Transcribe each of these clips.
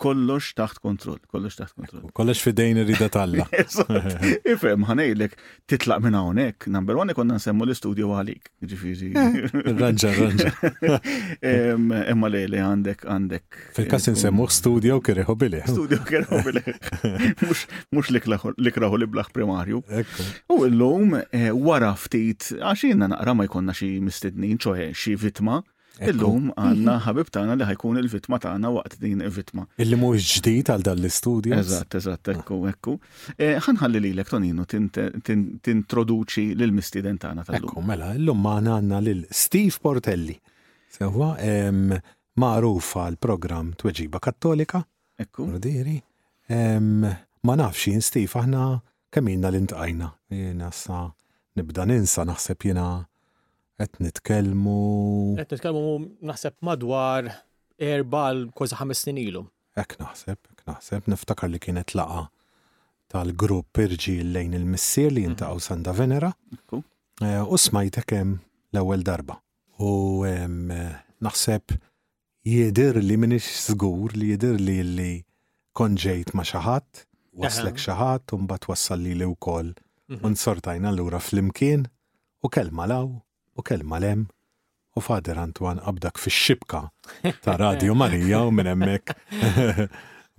kollox taħt kontroll, kollox taħt kontroll. Kollox fidejn irrida talla. Ifem, ħanejlek, titlaq minn hawnhekk, number one ikonna nsemmu l-istudju għalik, ġifieri. Eh, ranġa, ranġa. Imma li li għandek għandek. Fil-każ insemmu studio kiriħu bilih. Studio kiriħu bilih. Mhux li kraħu li blaħ primarju. U llum eh, wara ftit għax jiena naqra ma jkollna xi mistednin, ċoħe xi vitma Illum għandna mhm. ħabib tagħna li ħajkun il-vittma tagħna waqt din il-vittma. Illi mhux ġdid għal dan l-istudju. Eżatt, eżatt, ekku, ah. ekku. Eh, ħanħalli lilek Tonino tintroduċi lil mistieden tagħna tal-lum. Ekku, mela, illum magħna għandna lil Steve Portelli. Sewa magħruf għal programm Tweġiba Kattolika. Ekku. Rodiri. Ma nafx jien Steve aħna Kemm ilna li ltqajna? Jiena issa nibda ninsa naħseb jiena qed nitkellmu. Qed nitkellmu naħseb madwar erba' għal kważi ħames snin ilu. Hekk naħseb, hekk naħseb, niftakar li kienet laqa tal-grupp irġiel lejn il-missier li jintaqgħu mhm. Sanda Venera. Eh, u smajtek hemm l-ewwel darba. U eh, naħseb Jidhirli, m'iniex żgur, li jidhirli li kont ġejt ma' xi ħadd, wasslek xi ħadd u mbagħad wassal lili wkoll u nzortajna lura flimkien u kelma 'l hawn u kelma 'l hemm u Father Antoine qabdak fix-xibka ta' Radio Maria u minn hemmhekk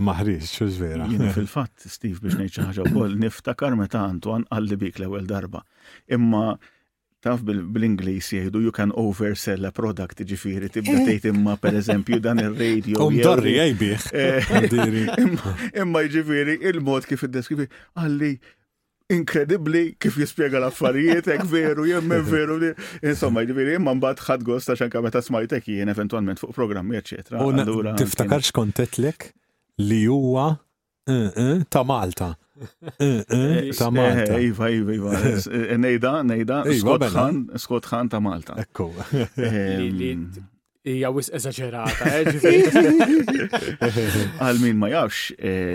ma ħriġtx, hux vera? Jiena fil-fatt, Steve, biex ngħid xi ħaġa wkoll, niftakar meta Antoine qalli bik l-ewwel darba. Imma Taf bl-Ingliż jgħidu you can oversell a product, ġifiri tibda eh. tgħid imma pereżempju dan ir-radio. Kom darri jgħibih. Eh. Imma ġifiri il-mod kif id-deskrivi għalli inkredibbli kif jispjega l-affarijiet hekk veru jemmen veru. Insomma, ġifiri imma mbagħad ħadd gost għax anke meta smajtek jien eventwalment fuq programmi eċetera. U tiftakarx kontetlek li huwa ta' Malta. Ta' Malta. Iva, iva, iva. Nejda, nejda, Skotħan ta' Malta. Ekku. Ija wis eżagġerata, Għal min ma jafx,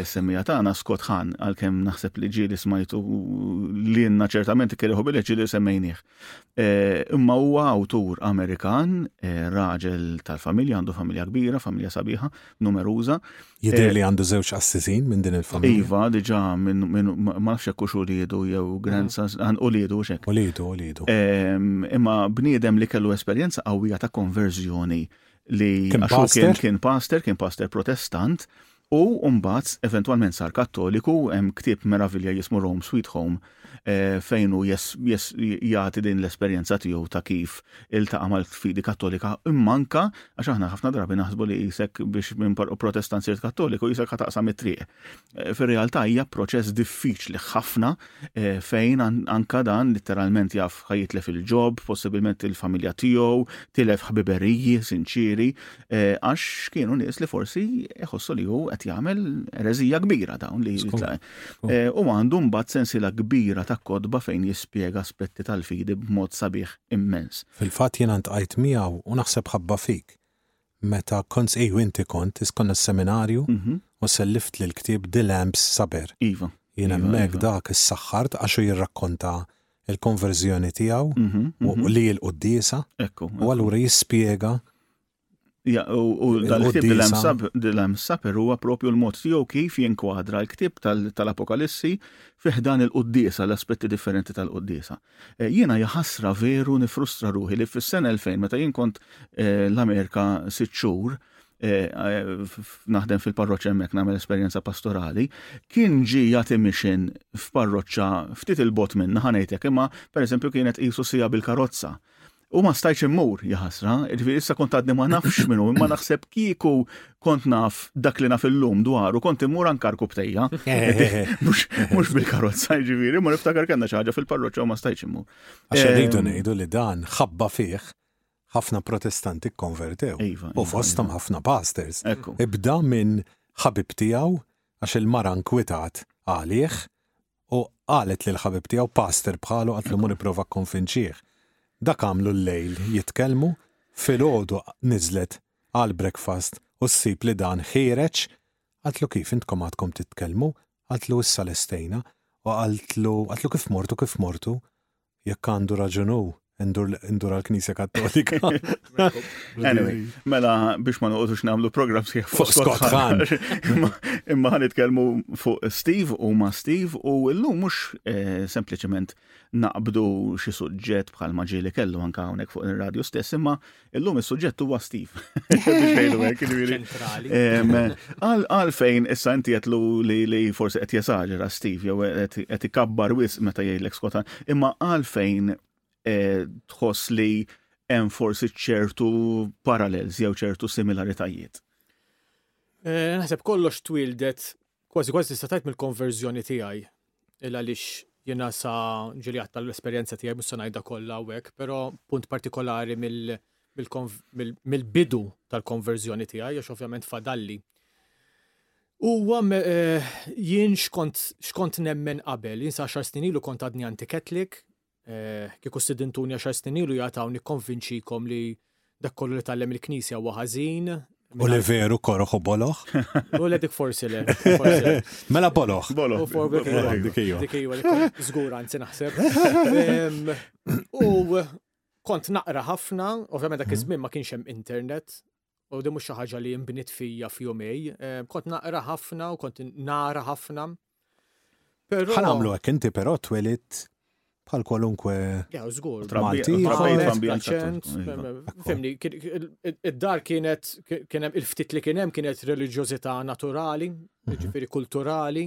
semmija tagħna Skotħan, għal kemm naħseb li ġieli smajtu li jenna ċertament kiriħu billi ġieli semmejnieh. Imma huwa awtur Amerikan, raġel tal-familja, għandu familja kbira, familja sabiħa, numeruża, Jidher eh, li għandu żewġ qassisin minn din il-familja. Iva, diġà minn ma nafx hekk hux uliedu jew mm. grandsons, għan uliedu hux hekk. Uliedu, uliedu. Imma bniedem li kellu esperjenza qawwija ta' konverżjoni li kien kien pastor, kien pastor protestant, u mbagħad eventwalment sar kattoliku hemm ktieb meravilja jismu Rome Sweet Home fejn hu jagħti din l-esperjenza tiegħu ta' kif iltaqa' mal-fidi Kattolika imma anke għax aħna ħafna drabi naħsbu li qisek biex minn Protestant sirt Kattoliku qisek ħa taqsam it-triq. Eh, fir-realtà hija proċess diffiċli ħafna eh, fejn anke dan litteralment jaf ħajitlef il-ġob, possibilment il-familja tiegħu, tilef ħbiberiji sinċieri, Eh, għax kienu nies li forsi jħossu li hu qed jagħmel ereżija kbira dawn li eh, u għandu mbagħad sensila kbira ta' kodba fejn jispjega aspetti tal-fidi b'mod sabiħ immens. Fil-fatt jiena ntqajt miegħu u naħseb ħabba fik. Meta kont sejju eh, inti kont iskonna s-seminarju mhm. u sellift lil ktieb The Lamps Saber. Iva. Jiena iva, hemmhekk iva. dak is-saħħart għax jirrakkonta il-konverżjoni tiegħu mhm, u mhm. li l-quddiesa. Ekku. U allura jispjega Ja, u dal-ktib dil-hemm saper huwa propju l-mod tiegħu kif jinkwadra l-ktib tal-Apokalissi fih dan il-quddiesa, l-aspetti differenti tal-quddiesa. Eh, jiena jaħasra veru nifrustra ruħi li fis-sena 2000 meta jien kont eh, l-Amerika sitt xhur, eh, eh, naħdem fil-parroċċa hemmhekk nagħmel esperjenza pastorali, kien ġi jagħti mission f'parroċċa ftit il-bot minn ħanejtek imma pereżempju kienet qisu sija bil-karozza. U ma stajċ immur, jaħasra, ġifiri issa kont għadni ma nafx minnu, imma naħseb kieku kont naf dak li naf illum dwaru, kont immur ankar kubtejja. Mux bil-karozza, ġifiri, ma niftakar kena ċaġa fil-parroċċa u ma stajċ immur. Għax rridu eh, nejdu li dan ħabba fih ħafna Protestanti kkonvertew. Iva, u iva, fosthom iva. ħafna pastors. Ibda minn ħabib tiegħu għax il-mara nkwitat għalih u qalet lil ħabib tiegħu pastor bħalu qatt li mur ipprova kkonvinċih. Dak għamlu l-lejl jitkellmu fil-ħodu niżlet għal breakfast u ssib li dan ħireċ għatlu kif intkom għadkom titkellmu għatlu issa l-estejna u għatlu għatlu kif mortu kif mortu jekk għandu raġun hu, indur għal-Knisja Kattolika. Anyway, mela biex ma noqgħodux nagħmlu programm sħiħ fuq Scott Hahn. Imma ħan nitkellmu fuq Steve u ma Steve u llum mhux eh, sempliċement naqbdu xi suġġett bħal ma ġieli kellu anke hawnhekk fuq ir-radju stess, imma Illum is-suġġett huwa Steve. Ċentrali. Għalfejn issa inti qed li forsi qed jesaġera Steve jew qed ikabbar wisq meta jgħidlek skota, imma għalfejn eh, tħoss li hemm forsi ċertu parallels jew ċertu similaritajiet. Eh, naħseb kollox twildet Kważi kważi tista' tgħid mill-konverżjoni tiegħi il għaliex jiena sa ġiljat tal-esperjenza tiegħi mhux se ngħidha kollha hawnhekk, però punt partikolari mill-bidu tal-konverżjoni tiegħi għax ovvjament fadalli. Huwa eh, jien xkont xkont nemmen qabel, jien sa xar snin ilu kont għadni anti-Catholic, Eh, kieku stidintuni għaxar snin ilu jgħataw nikkonvinċikom li dak kollu li tallem il-knisja huwa ħażin. U li veru koroħ u boloħ? U li dik forsi le. Mela boloħ. Boloħ. U forsi dik hija. Dik hija żgur anzi naħseb. U kont naqra ħafna, ovvjament dak iż-żmien ma kienx hemm internet, u di mhux xi ħaġa li jinbniet fija f'jumej, eh, kont naqra ħafna u kont nara ħafna. Però ħanamlu hekk inti però twelid bħal kwalunkwe żgur. Malti Femni, id-dar kienet kien hemm il-ftit li kien hemm kienet reliġjożità naturali, mhm. jiġifieri kulturali.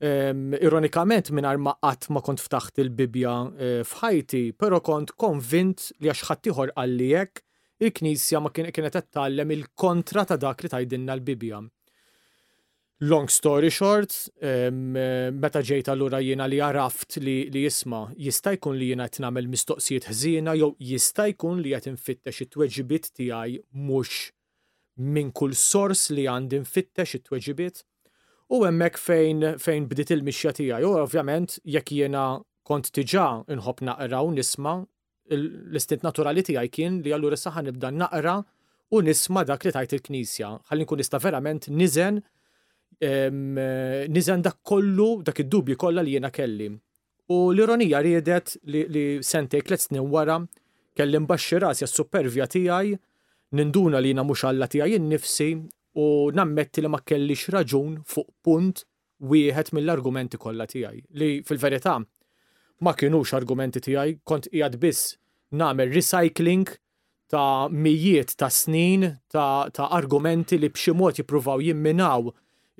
Ironikament mingħajr ma qatt ma kont ftaħt il-Bibbja eh, f'ħajti, però kont konvint li għax ħadd ieħor qalli hekk, il-Knisja ma kienet qed tgħallem il-kontra ta' dak li tgħidilna l-Bibbja. Long story short, meta ġejt allura jiena li għaraft li, li jisma jista' jkun li jiena qed nagħmel mistoqsijiet ħżiena jew jista' jkun li qed infittex it-tweġibiet tiegħi mhux minn kull sors li għandi nfittex it-tweġibiet. U hemmhekk fejn fejn bdiet il-mixja tiegħi. U ovvjament jekk jiena kont diġà nħobb naqra u nisma' l-istint naturali tiegħi kien li allura saħa nibda naqra u nisma' dak li tajt il-Knisja, ħalli nkun nista' verament niżen niżen dak kollu, dak id-dubji kollha li jiena kelli. U l-ironija riedet li, li sentej tliet snin wara, kelli mbaxxi rasi għas-supervja tiegħi, ninduna li jiena mhux Alla tiegħi innifsi u nammetti li ma kellix raġun fuq punt wieħed mill-argumenti kollha tiegħi, li fil-verità ma kinux argumenti tiegħi, kont qiegħed biss nagħmel recycling ta' mijiet ta' snin ta', ta argumenti li b'xi mod jippruvaw jimminaw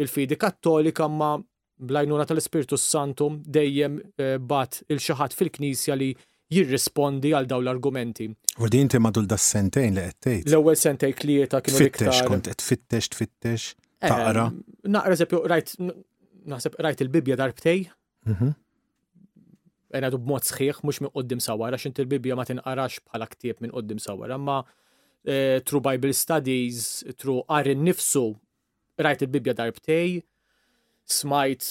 il-fidi Kattolika ma bl-għajnuna tal-Ispirtu s-Santu dejjem eh, bat il-xaħat fil-Knisja li jirrispondi għal daw l-argumenti. U din inti madul da sentejn li għettejt. L-ewel sentej klieta kienu l-iktar. Fittex, kont tfittex, tfittex, eh, taqra. Naqra zepju, rajt, naħseb rajt il-Bibja darbtej. Mhm. Ena du b'mod sħiħ, mux minn qoddim sawara, xint il-Bibja ma tinqarax bħala ktieb minn qoddim sawara, ma eh, tru Bible Studies, tru għarin nifsu Qrajt il-Bibbja darbtej, smajt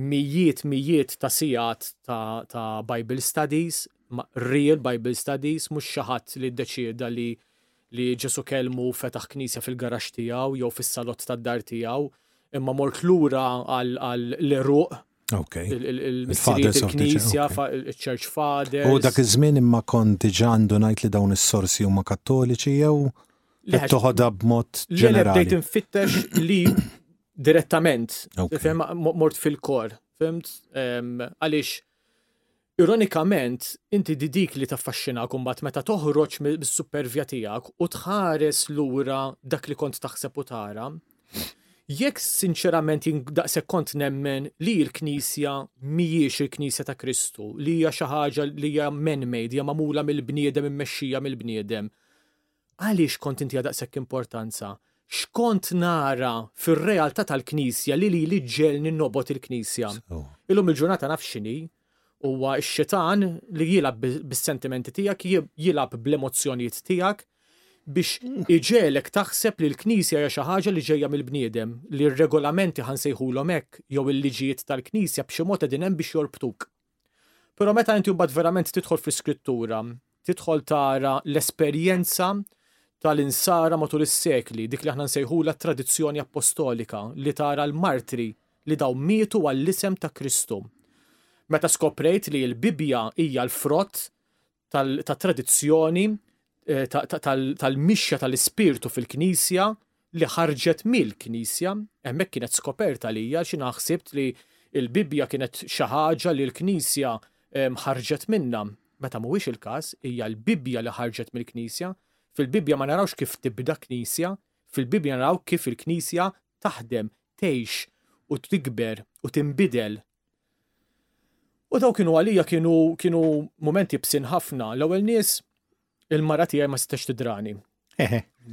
mijiet mijiet ta' sigħat ta', ta Bible studies, real Bible studies, mhux xi ħadd li ddeċieda li li Ġesu kelmu fetaħ knisja fil-garax tiegħu jew fis-salott tad-dar tiegħu, imma mort lura għal l-eruq Okay. Il-fathers of the church. Il-church fathers. U dak iż-żmien imma kont diġà għandu ngħid li dawn is-sorsi huma kattoliċi jew li toħodha b'mod ġenerali. Bdejt infittex li direttament, fem, mort fil-kor, fimt, għaliex Ironikament, inti di dik li taffaxxinak imbagħad meta toħroġ mis-suppervja tiegħek u tħares lura dak li kont taħseb u tara. Jekk sinċerament jien daqshekk kont nemmen li l-Knisja mhijiex il-Knisja ta' Kristu, li hija xi ħaġa li hija man-made, hija magħmula mill-bniedem immexxija mill-bniedem, Għaliex kont intiha daqshekk importanza? X'kont nara fir-realtà tal-Knisja li lili ġġegħelni nobgħod il-Knisja? Illum il-ġurnata naf x'inhi, huwa x-xitan li jilgħab bis-sentimenti tiegħek, jilgħab bl-emozzjonijiet tiegħek biex iġegħlek taħseb li l-Knisja hija xi ħaġa li ġejja mill-bniedem, li r-regolamenti ħa nsejħulhom hekk jew il-liġijiet tal-Knisja b'xi mod qegħdin hemm biex jorbtuk. Però meta inti mbagħad verament tidħol fl-iskrittura, tidħol tara l-esperjenza tal-insara matul is-sekli, dik li aħna nsejħula tradizzjoni apostolika, li tara l-martri li daw mietu għall-isem ta' Kristu. Meta skoprejt li l-Bibja hija l-frott tat-tradizzjoni eh, tal-mixja tal-ispirtu fil-Knisja li ħarġet mill-Knisja, hemmhekk kienet skoperta li hija xi naħsibt li l-Bibbja kienet xi ħaġa li l-Knisja ħarġet minnha. Meta mhuwiex il-każ, hija l-Bibbja li ħarġet mill-Knisja. Fil-Bibbja ma narawx kif tibda Knisja, fil-Bibbja naraw kif il-Knisja taħdem, tgħix u tikber u tinbidel U daw kienu għalija kienu kienu momenti bsin ħafna. L-ewwel nies il-mara tiegħi ma setax tidrani.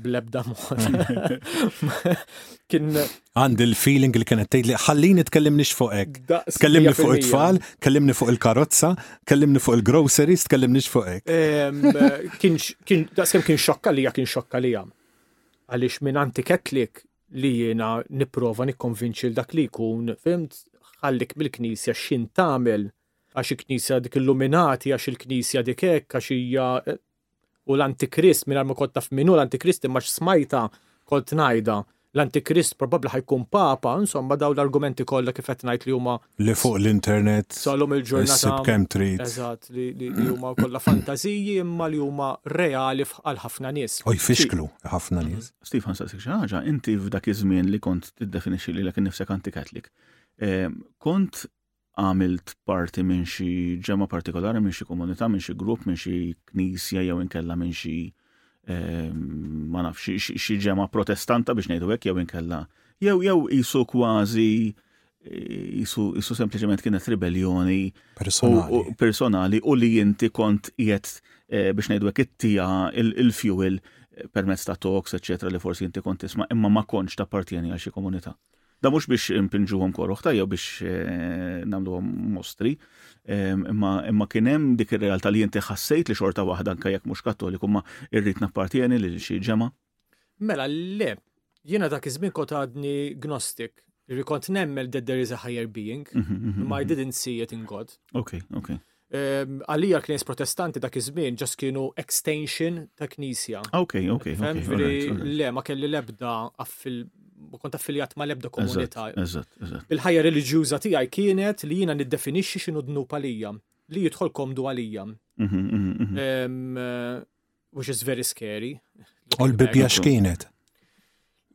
Blebda mod. Kien għandi l-feeling li kienet tgħidli ħallini tkellimni fuqek. Tkellimni fuq it-tfal, kellimni fuq il-karozza, kellimni fuq il-groceries, tkellimni fuqek. Kien daqskemm kien xokka li kien xokka li Għaliex minn anti Catholic li jiena nipprova nikkonvinċi l dak li jkun, fimt, ħallik mill-knisja x'in tagħmel, għax il-knisja dik illuminati, għax il-knisja dik hekk, għax hija eh, u l-antikrist minn ma kont taf minnu l-antikrist imma smajta kont ngħidha l-antikrist probabbli ħajkun papa, insomma daw l-argumenti kollha kif qed ngħid li huma li fuq l-internet Salum il-ġurnata. issib kemm trid. Eżatt, li, li, li huma kollha fantażiji imma li huma reali f- għal ħafna nies. U jfixklu ħafna nies. Steve, ħa nsaqsik xi ħaġa, inti f'dak iż-żmien li kont tiddefinixxi lilek innifsek anti-Catholic, eh, kont għamilt parti minn xi ġemgħa partikolari, minn xi komunità, minn xi grupp, minn xi knisja jew inkella minn xi eh, ma nafx xi- xi- xi ġemgħa protestanta biex ngħidu hekk jew inkella jew jew qisu kważi jisu sempliciment kienet ribellioni personali u li jinti kont jiet eh, biex najdwek it-tija il-fuel eh, permezz ta' talks, eccetera, li forsi jinti kont tisma' imma ma konċ ta' partjeni għal xi komunità. Da mux biex impinġuhom korruħ tajja biex eh, namluhom mostri, imma kienem dik ir-realtà li jinti ħassejt li xorta waħda anka jekk mhux kattoliku ma irrid nappartjeni li xi ġema. Mela, le, jiena dak iż-żmien kont għadni gnostik. Ġifieri kont nemmel that there is a higher being, mhm, mhm, mhm. ma I didn't see it in God. Ok, ok. Ehm, għalija l-knis protestanti dak iż-żmien ġas kienu extension ta' knisja. Ok, ok. Le, ma kelli lebda affil ma kont affiljat ma lebda komunità. Il-ħajja reliġjuża tiegħi kienet li jiena niddefinixxi x'inhu dnub għalija, li jidħol komdu għalija. Ehm, Which is very scary. U l-Bibja x'kienet?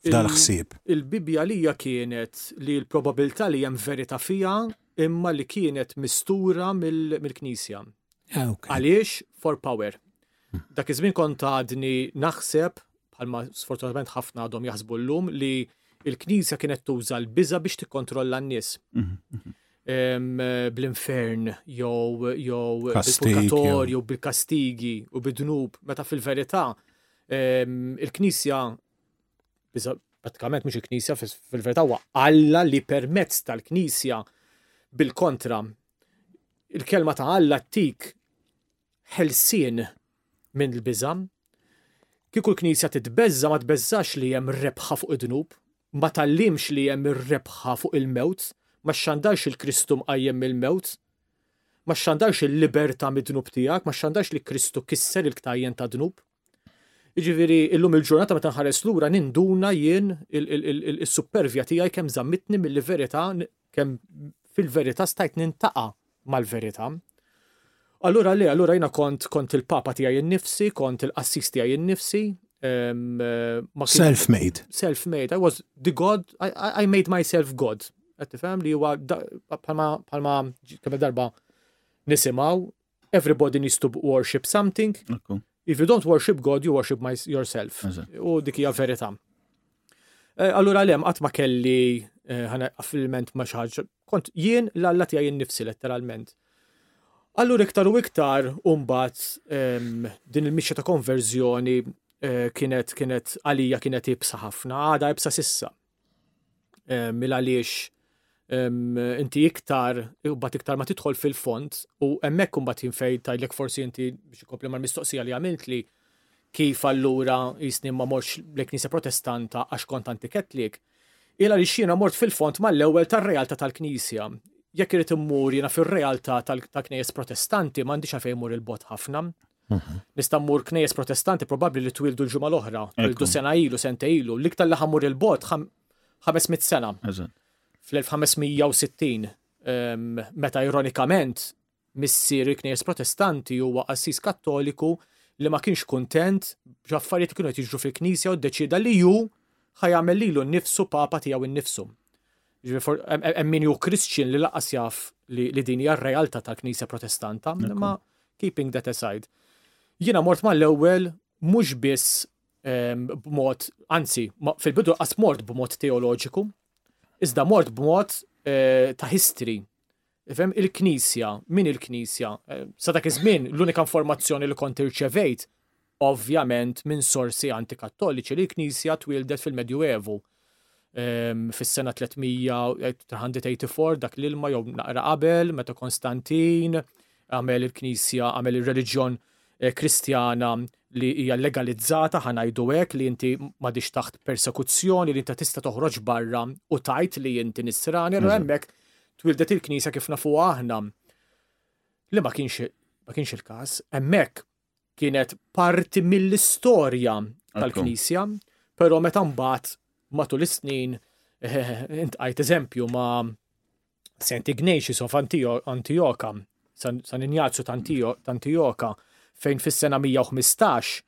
Dal-ħsieb. Il-Bibja lija kienet li l-probabilità li hemm verità fija imma li kienet mistura mill-Knisja. Ah, Għaliex for power. Hmm. Dak iż-żmien kont għadni naħseb bħalma sfortunatament ħafna għadhom jaħsbu llum li il-Knisja kienet tuża l-biża biex tikkontrolla n-nies. Hmm, hmm, bl-infern jew jew bil-purgatorju bil-kastigi u bid-dnub meta fil-verità il-Knisja pratikament mhux il-Knisja fil-verità huwa Alla li permezz tal-Knisja bil-kontra il-kelma ta' Alla tik ħelsien minn l-biża'. Kieku l-Knisja titbeżża' ma tbeżżax li hemm rebħa fuq id-dnub, ma tgħallimx li hemm ir-rebħa fuq il-mewt, ma xxandarx li Kristu mqajjem mill-mewt, ma xxandarx il-libertà mid-dnub tiegħek, ma xxandarx li Kristu kisser il-ktajjen ta' dnub. Ġifieri illum il-ġurnata meta nħares lura ninduna jien is-supervja tiegħi kemm żammitni milli verità Kemm fil-verità stajt nintaqa' mal-verità. Allura le, allura jiena kont kont il-papa tiegħi innifsi, kont il-qassis tiegħi innifsi. Ehm, eh, self-made. Self-made. I was the god, I, I made myself god. Għattifem li huwa palma palma kemm darba nisimaw Everybody needs to worship something. Ekku. If you don't worship God, you worship my, yourself. Eżatt. U dik hija verità. Eh, Allura lem qatt ma kelli eh, ħana affilment ma xi ħaġa. Kont jien l-alla tiegħi nnifsi letteralment. Allura iktar u iktar umbat em, din il-mixja ta' konverżjoni eh, kienet kienet għalija kienet ibsa ħafna, għada ibsa sissa. Mil għaliex inti iktar, bat iktar ma titħol fil-font u emmek kumbat jinfej tajlek forsi inti biex kopli ma mistoqsija li għamilt li kif allura jisni ma morx l-Knisja Protestanta għax kont antiketlik, ila li xiena mort fil-font mal-ewwel tar-realtà tal-Knisja. Jekk irid immur jiena fir-realtà tal-Knejjes Protestanti m'għandix għalfejn mur il-bot ħafna. Mhm. Nista' mmur knejjes protestanti probabbli li twildu l-ġimgħa l-oħra, twildu sena ilu, sente ilu, l-iktar li ħammur il-bot 500 sena. Fl-1560, ehm, meta ironikament missieri knejjes protestanti huwa qassis kattoliku li ma kienx kuntent b'affarijiet kienu qed jiġru fil-knisja u ddeċida li ju ħajamel lilu nnifsu papa tiegħu nnifsu. Hemm min hu Christian li laqas jaf li din hija r-realtà tal-Knisja Protestanta, imma keeping that aside. Jiena mort mal-ewwel mhux biss ehm, b'mod, anzi, fil-bidu qas mort b'mod teoloġiku, iżda mort b'mod eh, ta' history. Ifhem, il-Knisja, min il-Knisja? Sa dak iż-żmien l-unika informazzjoni li kont irċevejt ovvjament minn sorsi antikattoliċi li l-Knisja twieldet fil-Medju Evu. Ehm, fis-sena 384 dak l-ilma jew naqra qabel meta Konstantin għamel il-Knisja għamel ir-reliġjon eh, Kristjana li hija legalizzata ħanajdu hekk li inti m'għadix taħt persekuzzjoni li inta tista' toħroġ barra u tajt li inti nisrani u hemmhekk Twildet il-Knisja kif nafuha aħna li ma kienx ma kienx il-każ, hemmhekk kienet parti mill-istorja tal-Knisja, però meta mbagħad matul is-snin intqajt eżempju ma' St. Ignatius of Antioka, San Ignazju ta' Antioka, fejn fis-sena 115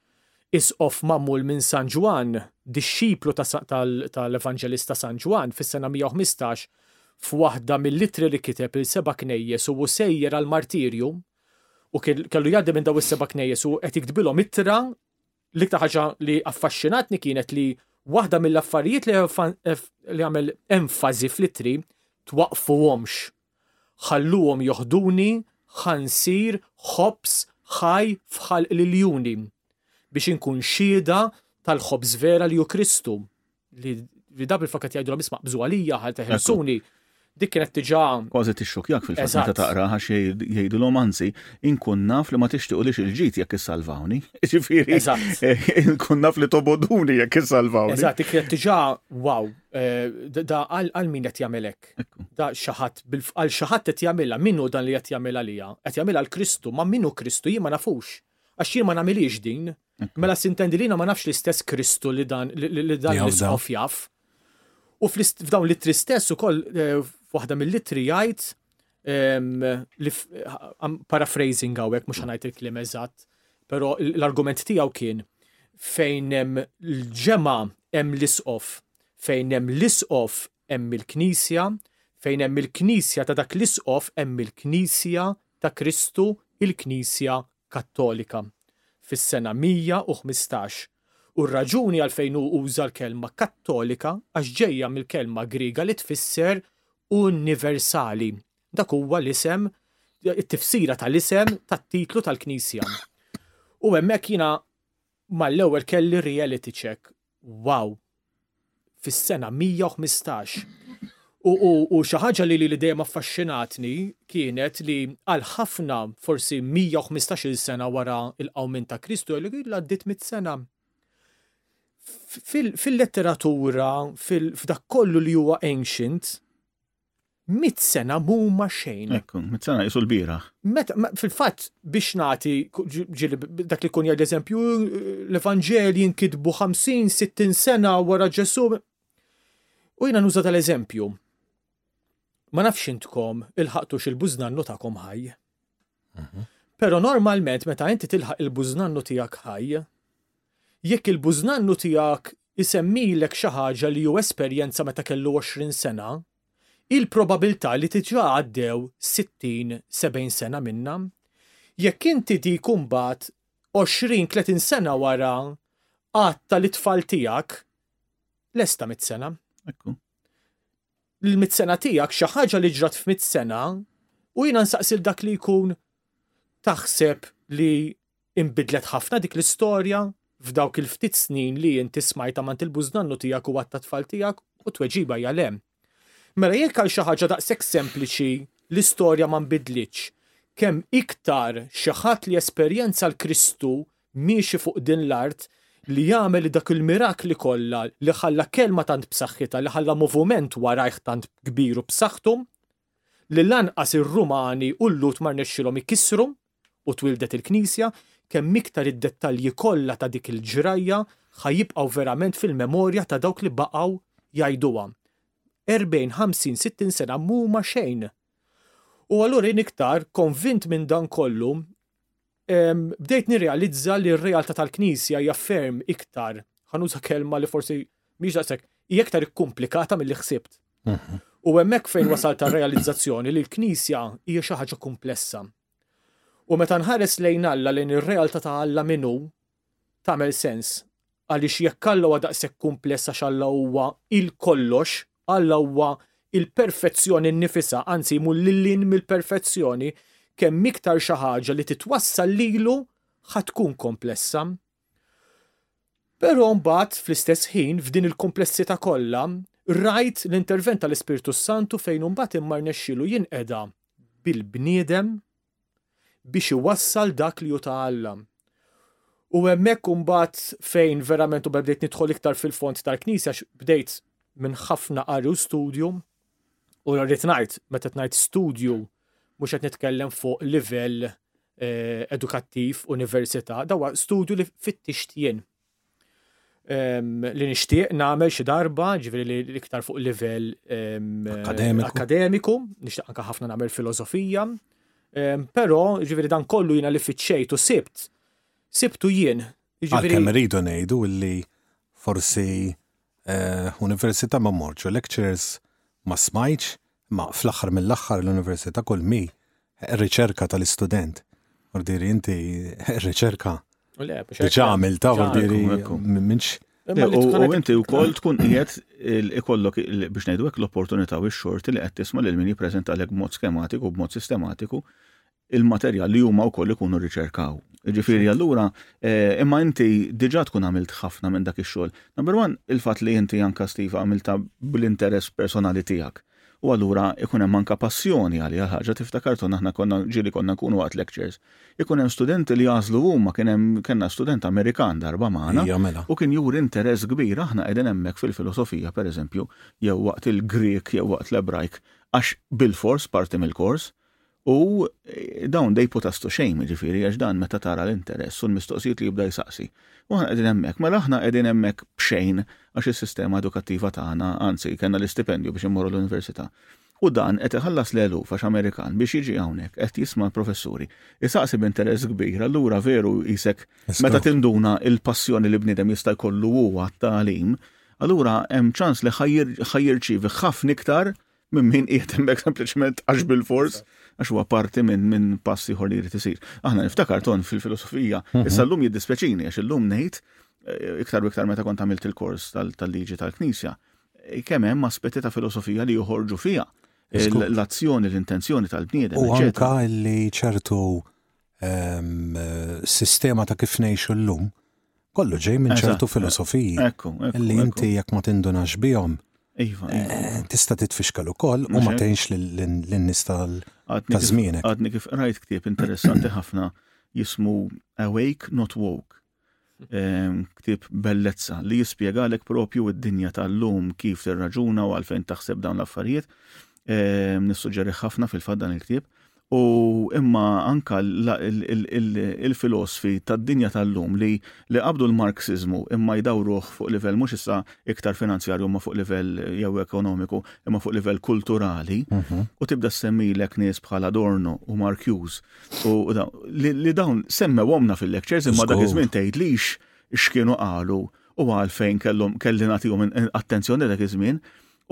Isqof magħmul minn San Ġwann, dixxiplu tal-Evanġelista San Ġwann, fis-sena 115, f'waħda mill-ittri li kiteb lil seba' knejjes u hu sejjer għall-martirju, u kellu jgħaddi minn dawn is-seba' knejjes u qed jiktbilhom ittra, l-iktar ħaġa li affaxxinatni kienet li waħda mill-affarijiet li għamel enfażi fl-ittri, twaqqfuhomx. Ħalluhom joħduni, ħansir, ħobż, ħaj f'ħalq l-iljuni, biex inkun xhieda tal-ħobż vera li hu Kristu. Li li dab il-fakka jgħidulhom isma' bżu għalija ħal teħelsuni, dik kienet diġà Kważi tixxukjak fil-fatt Eżatt. meta taqra għax jgħid- jgħidulhom anzi inkun naf li ma tixtiqulix il-ġid jekk issalvawni. Ġifieri Eżatt. eh, inkun naf li toboduni jekk issalvawni. Eżatt, dik kienet diġà wow, eh, da- da għal għal min qed jagħmel hekk. hawnhekk. Da xi ħadd għal xi ħadd qed jagħmilha, min hu dan li qed jagħmilha lija? Qed jagħmilha għal Kristu, ma min hu Kristu jien ma nafux. Għax jien ma nagħmilhiex din. Mela sintendi li jiena ma nafx l-istess Kristu li dan li dan l-isqof jaf. U f'dawn l-ittri stess ukoll eh, waħda mill-ittri jgħid li paraphrasing għawek, mux ħanajt il-klim eżatt, pero l-argument tijaw kien fejn hemm l-ġema hemm l-isqof, fejn hemm l-isqof Hemm il-Knisja, fejn hemm il-Knisja ta' dak l-Isqof hemm il-Knisja ta' Kristu, il-Knisja Kattolika, fis-sena 115. U r-raġuni għalfejn hu uża l-kelma Kattolika għax ġejja mill-kelma Griega li tfisser universali. Dak huwa l-isem, it-tifsira tal-isem tat-titlu tal-Knisja. U hemmhekk jiena mal-ewwel kelli reality check. Wow! Fis-sena 115. U, u, u xi ħaġa li li dejjem affaxxinatni kienet li għal ħafna forsi 115-il sena wara il-qawmin ta' Kristu li kien għaddiet mit-sena. Fil-letteratura, fil f'dak kollu li huwa ancient, Mit sena mumma xejn. Ekku, mit sena jisu l-biraħ. Meta, fil-fat, biex nati, dak li kun jgħid eżempju, l-Evanġelji nkidbu 50-60 sena wara ġesu. U jina nuża tal-eżempju. Ma nafx intkom il-ħaqtux il-buznannu ta'kom ħaj. Pero normalment meta inti tilħaq il-bużnannu tiegħek ħaj, jekk il-bużnannu tiegħek isemmilek xi ħaġa li hu esperjenza meta kellu 20 sena, il-probabilità li tiġa għaddew 60-70 sena minna, jekk inti dik imbagħad 20-30 sena wara għatta li tfal tiegħek lesta mit-sena. Ekku. l-mitt sena tiegħek xi ħaġa li ġrat f'mitt sena u jiena nsaqsil dak li jkun taħseb li imbidlet ħafna dik l-istorja f'dawk il-ftit snin li inti smajta mant il-bużnannu tiegħek u għadd tfal tiegħek u tweġiba hija le. Mela jekk għal xi ħaġa daqshekk sempliċi l-istorja ma nbidlitx, kemm iktar xi ħadd li esperjenza l-Kristu miexi fuq din l-art li jagħmel dak il-mirakli kollha li ħalla kelma tant b'saħħitha li ħalla movument warajh tant kbir u b'saħħtu li lanqas ir-Rumani u l-Lhud ma rnexxilhom ikissru u twildet il-Knisja, kemm iktar id-dettalji kollha ta' dik il-ġrajja ħa jibqgħu verament fil-memorja ta' dawk li baqgħu jgħiduha. 40, 50, 60 sena mhuma xejn. U allura jien iktar konvint minn dan kollu Bdejt nirrealizza li r-realtà tal-Knisja hija ferm iktar, ħanuża kelma li forsi mhix daqshekk, hija iktar ikkumplikata milli ħsibt. Mhm. U hemmhekk fejn wasal ta' realizzazzjoni li l-Knisja hija xi ħaġa komplessa. U meta nħares lejn Alla lejn ir-realtà ta' Alla minnu, Tagħmel sens, għaliex jekk Alla huwa daqshekk kumpless għax Alla huwa il-kollox, Alla huwa il-perfezzjoni nnifisha, anzi jmur lil hinn mill-perfezzjoni, kemm iktar xi ħaġa li titwassal lilu ħa tkun komplessa. Però mbagħad fl-istess ħin f'din il-kumplessità kollha rajt l-intervent tal-Ispirtu s-Santu fejn imbagħad imma rnexxielu jinqeda bil-bniedem biex iwassal dak li hu ta' Alla. U hemmhekk imbagħad fejn verament u bdejt nidħol iktar fil-fond tal-Knisja bdejt minn ħafna qari u studju u rrid ngħid meta ngħid studju mhux qed nitkellem fuq livell eh, edukattiv, università, dawa studju li fittixtien. li nixtieq nagħmel xi darba, ġifieri li iktar fuq livell akademiku, nixtieq anke ħafna nagħmel filosofija. Però ġifieri dan kollu jiena li fiċċejt u sibt, sibtu jien. Jiġifieri kemm rridu ngħidu li forsi Eh, università ma morġu, lectures ma smajċ, ma fl-axħar mill-axħar l-università kull mi riċerka tal-istudent. Ordiri inti riċerka ġamil ta' ordiri minx. U inti u koll tkun qiegħed ikollok biex ngħidu hekk l-opportunità u x-xorti li qed tisma' lil min jippreżentalek b'mod skematiku, b'mod sistematiku, il-materjal li huma wkoll ikunu riċerkaw. Ġifieri allura eh, imma inti diġà tkun għamilt ħafna minn dak ix-xogħol. Number one, il-fatt li inti anka Steve għamilta bl-interess personali tiegħek. U allura ikun hemm anka passjoni għalija ħaġa tiftakar ton aħna konna ġieli konna nkunu għat lectures. Ikun hemm studenti li jażlu huma kien hemm kellna student Amerikan darba magħna mela. u kien juri interess kbir aħna qegħdin hemmhekk fil-filosofija pereżempju jew waqt il-Grek jew waqt l-Ebrajk għax bil-fors parti mill-kors U eh, dawn dej putastu xejn ġifiri, għax dan meta tara l-interess u l-mistoqsijiet li jibda jisaqsi. U aħna qegħdin hemmhekk, mela aħna qegħdin hemmhekk b'xejn għax is-sistema edukattiva tagħna, anzi kellna l-istipendju biex immorru l-università. U dan qed iħallas l elu fax Amerikan biex jiġi hawnhekk qed jisma' l-professuri. Isaqsi b'interess kbir, allura veru jisek meta tinduna il-passjoni li bniedem jista' jkollu huwa t-talim, allura hemm ċans li ħajjirċivi ħafna iktar minn min qiegħed hemmhekk sempliċement għax bil-fors għax huwa parti minn min pass ieħor li jrid isir. Aħna niftakar ton fil-filosofija, mhm. issa llum jiddispjaċini għax illum ngħid eh, iktar u iktar meta kont għamilt il-kors tal-liġi tal-Knisja, eh, kemm hemm aspetti ta' filosofija li joħorġu fija eh, l-azzjoni, l-intenzjoni tal-bniedem. U anka li ċertu ehm, sistema ta' kif ngħixu llum Kollu ġej minn ċertu filosofiji. Ekku, Li inti jekk ma tindunax bihom. Iva, eh, iva. Tista' titfixkel ukoll u ma tgħinx lin-nies tal-żmienek. Għadni kif rajt ktieb interessanti ħafna jismu Awake Not Woke. Ehm, ktieb bellezza li jispjegalek propju id-dinja tal-lum kif tirraġuna u għalfejn taħseb dawn l-affarijiet. Ehm, nissuġġeri ħafna fil-faddan il-ktieb u imma anka il-filosfi tad-dinja tal-lum li li qabdu l-Marxizmu imma jdawruh fuq livell mhux issa iktar finanzjarju imma fuq livell jew ekonomiku imma fuq livell kulturali mhm. u tibda semmilek nies bħal Adorno u Marcuse u li dawn semmewhomna fil-lectures imma dak iż-żmien tgħidlix x'kienu qalu u għalfejn kellhom kelli nagħtihom attenzjoni dak iż-żmien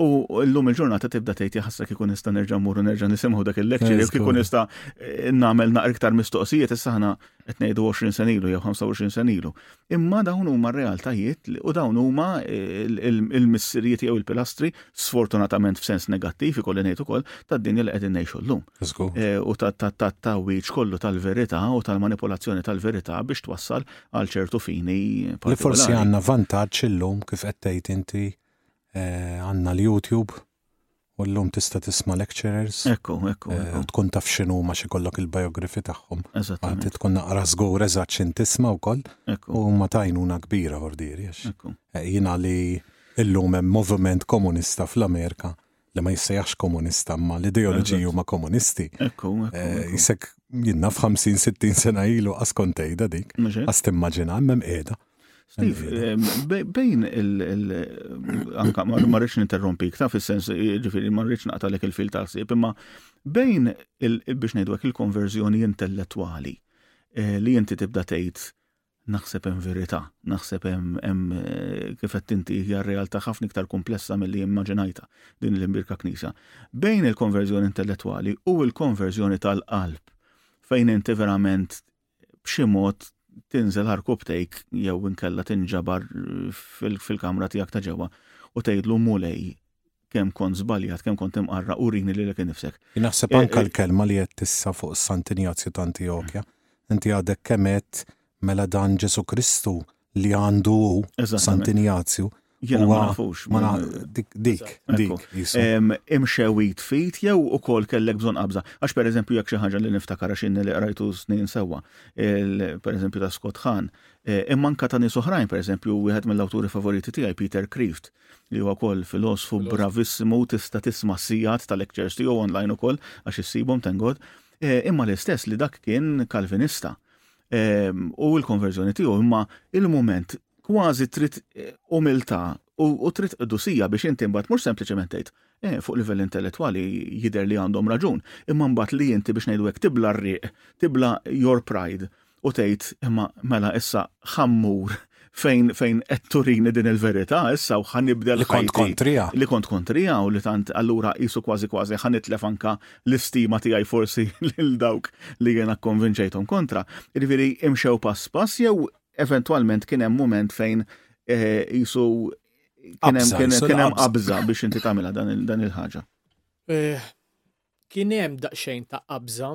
U l-lum il-ġurnata tibda tgħid jaħassa kieku nista' nerġa' mmur u nerġa' nisimgħu dak il-lecture, kieku nista' eh, nagħmel naqra iktar mistoqsijiet issa aħna qed ngħidu 20 sen ilu jew 25 sen ilu. Imma dawn huma realtajiet u dawn huma eh, il-missirijiet jew il-pilastri sfortunatament f'sens negattiv ikolli ngħid ukoll tad-dinja li qegħdin ngħixu llum. Eh, u tat-tawwiġ kollu tal-verità u tal-manipolazzjoni tal-verità biex twassal għal ċertu fini. Li forsi għandna vantaġġ illum kif qed tgħid inti Eh, għanna l-YouTube u l-lum tista tisma lecturers. Ekku, ekku. Eh, u tkun taf xinu ma xikollok il-biografi tagħhom. Għanti tkun naqra zgur eżatt xin tisma u koll. U ma tajnuna kbira ordiri. Eh, jina li l-lum hemm moviment komunista fl-Amerika li ma jissejjax komunista ma l-ideoloġiji huma komunisti. Ekku, ekku. Jisek jinna f'50-60 sena ilu għas kontejda dik, għas timmaġina, għammem edha. Steve, eh, bejn il- anka ma rridx ninterrompi iktar fis-sens ġifieri ma rridx naqtalek il-fil ta' ħsieb, imma bejn biex ngħidwek il-konverżjoni intellettwali eh, li inti tibda tgħid naħseb hemm verità, naħseb hemm eh, kif qed inti hija realtà ħafna iktar komplessa milli immaġinajta din l-imbirka knisa. Bejn il-konverżjoni intellettwali u l-konverżjoni tal-qalb fejn inti verament b'xi mod tinżel ħarkubtejk jew inkella tinġabar fil-kamra tiegħek ta' ġewwa u tgħidlu mulej kemm kont żbaljat, kemm kont imqarra u rini lilek innifsek. Naħseb anke eh, eh, l-kelma li qed tissa fuq Sant Injazju ta' Antiochja, inti għadek kemm qed mela dan Ġesu Kristu li għandu hu Santinjazju. Jena ma nafux. Ma dik, dik, dik. Imxew it fit jew u kol kellek bżon qabza. Għax per eżempju jek xaħġa li niftakar għax inni li għrajtu snin sewa, per eżempju ta' Scott Khan, e, imma nka ta' nis oħrajn, per eżempju, wieħed mill-awturi favoriti tiegħi Peter Kreeft, li huwa kol filosfu bravissimu tista' tisma' sijat ta' lectures tiegħu online ukoll għax issibhom tengod, e, imma l-istess li dak kien Kalvinista ehm, u l-konverżjoni tiegħu, imma il-mument kważi trid eh, umiltà u trid qdusija biex inti mbagħad mhux sempliċement tgħid eh, fuq livell intellettwali jidher li għandhom raġun, imma mbagħad li inti biex ngħidu hekk tibla r-riq, tibla your pride u tgħid imma mela issa ħammur fejn fejn qed turini din il-verità issa u ħan nibdel li kont kontrija. Li kont kontrija u li tant allura qisu kważi kważi ħan nitlef anka l-istima tiegħi forsi lil dawk li jiena konvinċejthom kontra. Jiġifieri imxew pass pass jew eventwalment kien hemm mument fejn eh, qisu kien hemm qabża biex inti tagħmilha dan il-ħaġa. Eh, kien hemm daqsxejn ta' qabża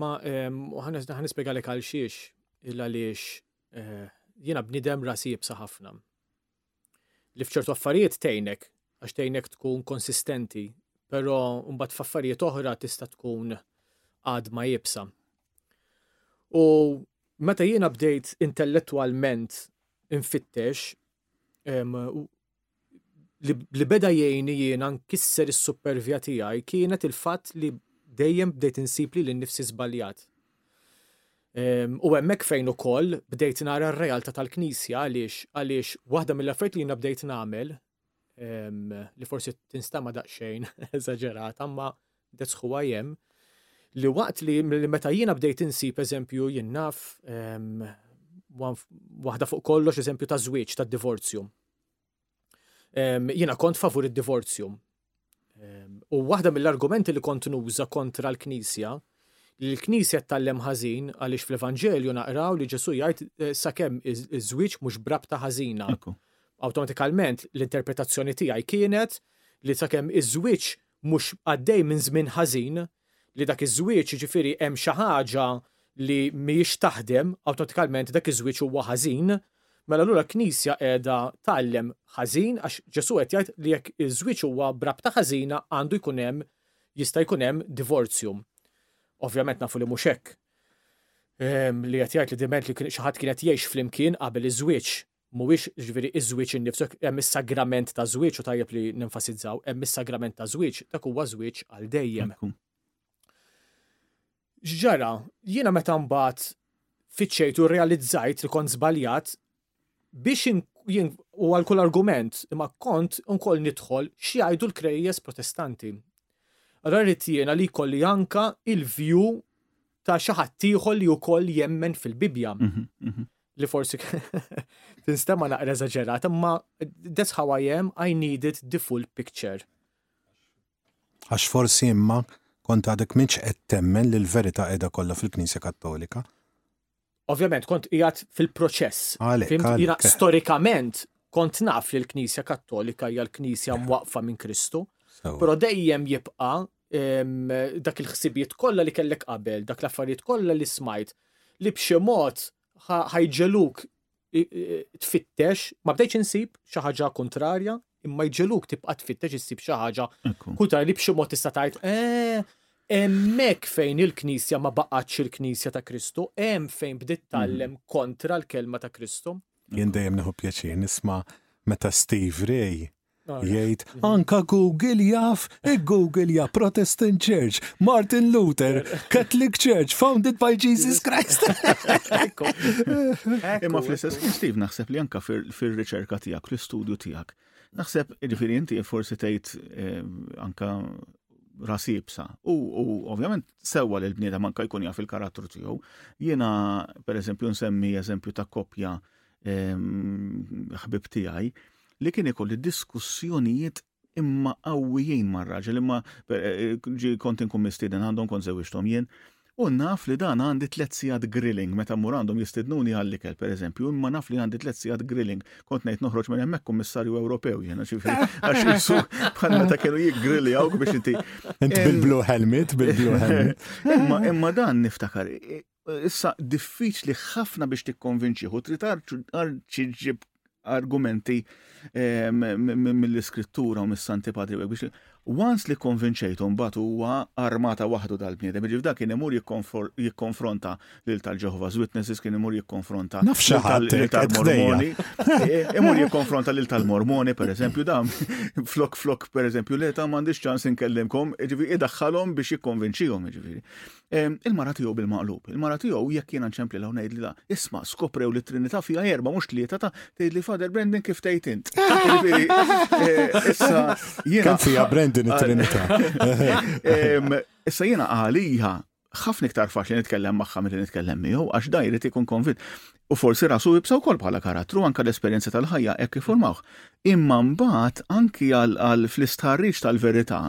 ma eh, ħanispjegalek għal xiex il għaliex Eh, jiena bnidem rasi jibsa ħafna. Li fċertu affarijiet tejnek, għax tejnek tkun konsistenti, pero mbagħad f'affarijiet oħra tista' tkun għadma jibsa. U meta jiena bdejt intellettualment infittex, li beda jgħinni jiena nkisser is-suppervja tiegħi kienet il-fatt li dejjem bdejt insib li l-nifsi żbaljat. Ehm, u hemmhekk fejn ukoll bdejt nara r-realtà tal-Knisja għaliex għaliex waħda mill-affarijiet li jiena bdejt nagħmel ehm, li forsi tinstama daqsxejn eżaġerata, ma That's who I am. Li waqt li meta jiena bdejt insib eżempju jien naf ehm, waħda fuq kollox eżempju ta' żwieġ ta' divorzju. Ehm, jiena kont favur id-divorzju. Ehm, u waħda mill-argumenti li kont nuża kontra l-Knisja li l-Knisja tallem ħażin għaliex fl-Evanġelju naqraw li Ġesu jgħid eh, sakemm iż-żwieġ mhux brabta ħażina. Awtomatikalment l-interpretazzjoni tiegħi kienet li sakemm iż-żwieġ mhux għaddej minn żmien ħażin, li dak iż-żwieġ jiġifieri hemm xi ħaġa li mhijiex taħdem, awtomatikament dak iż-żwieġ huwa ħażin, mela allura l-Knisja qiegħda tgħallem ħażin għax Ġesù qed jgħid li jekk iż-żwieġ huwa b'rabta ħażina għandu jkun hemm jista' jkun hemm divorzju. Ovvjament nafu li mhux hekk. Ehm, li qed jgħid li diment li xi ħadd kien qed jgħix flimkien qabel iż-żwieġ Mhuwiex, jiġifieri, iż-żwieġ innifsu, hemm is-sagrament taż-żwieġ u tajjeb li nenfasizzaw, hemm is-sagrament taż-żwieġ, dak huwa żwieġ għal dejjem. X'ġara? Jiena meta mbagħad fiċċejt u realizzajt li kont żbaljat biex jien u għal kull argument imma kont ukoll nidħol x'jgħidu l-krejjes protestanti. Allora rrid jiena li jkolli anka il-view ta' xi ħadd ieħor li wkoll jemmen fil-Bibbja. Mhm, mhm. li forsi tinstema naqra eżaġerat, imma that's how I am, I needed the full picture. Għax forsi imma kont għadek minċ qed temmen li l-verità qiegħda kollha fil-Knisja Kattolika. Ovvjament kont qiegħed fil-proċess. Jiena storikament kont naf li l-Knisja Kattolika hija l-Knisja mwaqfa minn Kristu, però dejjem jibqa' dak il-ħsibiet kollha li kellek qabel, dak l-affarijiet kollha li smajt, li b'xi mod ħajġeluk tfittex, ma bdejx insib xi ħaġa kontrarja, imma jġeluk tibqa' tfittex issib xi ħaġa kontrarja li b'xi mod tista' tgħid eh, hemmhekk fejn il-Knisja ma baqgħatx il-Knisja ta' Kristu, hemm fejn bdiet tallem mhm. kontra l-kelma ta' Kristu. Jien dejjem nieħu pjaċir nisma' meta Steve Ray Jgħid, anka Google jaf, iggoogilja Protestant Church, Martin Luther, Catholic Church, founded by Jesus Christ. Imma fl-istess kien Steve naħseb li anka fir-riċerka tiegħek, fl-istudju tiegħek. Naħseb, ġifieri inti forsi tgħid eh, anka rasibsa. U, u ovvjament sewwa li l-bniedem anka jkun jaf il-karattru tiegħu. Jiena pereżempju nsemmi eżempju ta' kopja ehm, ħbib tiegħi li kien ikolli diskussjonijiet imma qawwijin mar-raġel imma eh, ġi kont inkun mistieden għandhom kont żewġthom jien. U naf li dan għandi tliet sigħat grilling meta mmur għandhom jistidnuni għall-ikel pereżempju, imma naf li għandi tliet sigħat grilling. Kont ngħid noħroġ minn hemmhekk kummissarju Ewropew jiena ġifieri għax jisu bħal meta kienu jiggrilli hawn biex inti. Int bil-blue helmet, bil-blue helmet. Imma imma dan niftakar Issa diffiċli ħafna biex tikkonvinċi u trid ġib argumenti ehm, mill-iskrittura u mis-Santi Patri biex once li konvinċejtu mbagħad huwa armata waħdu dal-bniedem, ġif dak kien imur jikkonfronta lil tal-Jehovah's Witnesses kien imur jikkonfronta lil tal-Mormoni. Eh, imur jikkonfronta lil tal-Mormoni pereżempju dam flok flok pereżempju li ta' m'għandix ċans inkellimkom, ġifieri idaħħalhom biex jikkonvinċihom ġifieri. Il-mara tiegħu bil-maqlub. Il-mara tiegħu jekk jiena nċempli l ngħid li da, isma' skoprew li trinità fiha erba' mhux tlieta ta' tgħid li Father Brandon kif tgħid int. Eh, issa jiena. fiha Brandon it-trinità. Issa jiena għalija ħafna iktar faċli nitkellem magħha meta nitkellem miegħu għax da jrid ikun konvint. U forsi rasu jibsa wkoll bħala karattru anke l-esperjenza tal-ħajja hekk ifurmawh. Imma mbagħad anki għal fl-istħarriġ tal-verità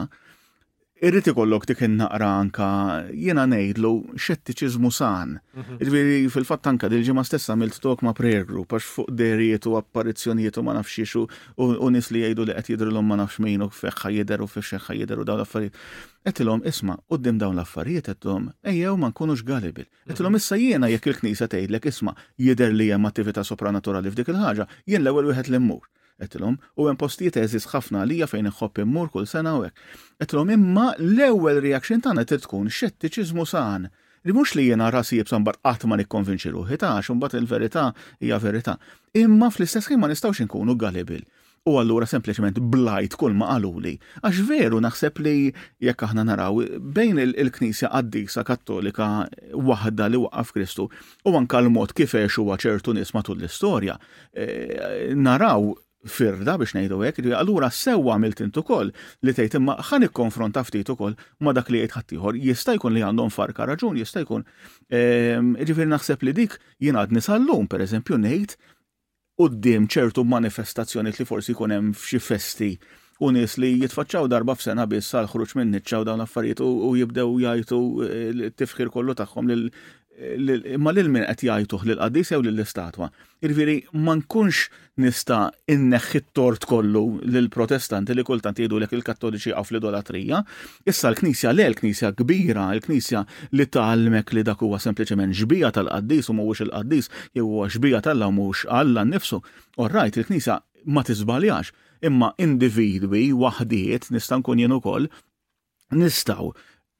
irrid ikollok dik innaqra anka jiena ngħidlu xettiċiżmu san. Mhm. Ġifieri fil-fatt anka dil-ġimgħa stessa għamilt tok ma' prayer group għax fuq derijiet u apparizzjonijiet u ma nafx xiex u nies li jgħidu li qed jidrilhom ma nafx min u feħħa jidher u fexxeħħa jidher u dawn l-affarijiet. Qedilhom isma' quddiem dawn l-affarijiet qedhom ejjew ma nkunux galibil. Qedilhom mhm. issa jiena jekk il-Knisja tgħidlek isma' jidher li hemm attività sopranaturali f'dik il-ħaġa, jien l-ewwel wieħed li mmur. Għedtilhom, U hemm postijiet għeżież ħafna għalija fejn inħobb immur kull sena u hekk. Għedtilhom, Imma l-ewwel reaction tagħna trid tkun xettiċiżmu san, li mhux li jiena rasi jibsa mbagħad qatt ma nikkonvinċi ruħi ta' għax imbagħad il-verità hija verità. Imma fl-istess ħin ma nistgħux inkunu gullible u allura sempliċement blajt kull ma qaluli. Għax veru naħseb li jekk aħna naraw bejn il-Knisja Qaddisa Kattolika waħda li waqaf Kristu, u anka l-mod kif għexu huwa ċertu nies matul l-istorja, eh, naraw firda biex ngħidu hekk, li allura sewwa għamilt int ukoll li tgħid imma ħan ikkonfronta ftit ukoll ma dak li jgħid ħaddieħor jista' jkun li għandhom farka raġun jista' jkun. Ehm, ġifieri naħseb li dik jien għadni sal-lum pereżempju ngħid quddiem ċertu manifestazzjonijiet li forsi jkun hemm f'xi festi u nies li jitfaċċaw darba f'sena biss għall-ħruġ min-niċċa u dawn l-affarijiet u jibdew jgħajtu t-tifħir kollu tagħhom lil imma lil min qed jgħajtuh lil qaddis jew lill-istatwa. Irviri ma nkunx nista' inneħħi t-tort kollu lill-Protestanti li kultant jgħidulek il-Kattoliċi jaqgħu fl-idolatrija, Issa l-Knisja le, l-Knisja kbira, il-Knisja li tgħallmek li dak huwa sempliċement xbija tal-qaddis u mhuwiex il-qaddis, jew huwa xbija t'Alla u mhux Alla nnifsu. Orrajt, il-Knisja ma tiżbaljax, imma individwi, waħdiet, nista' nkun jien ukoll, nistgħu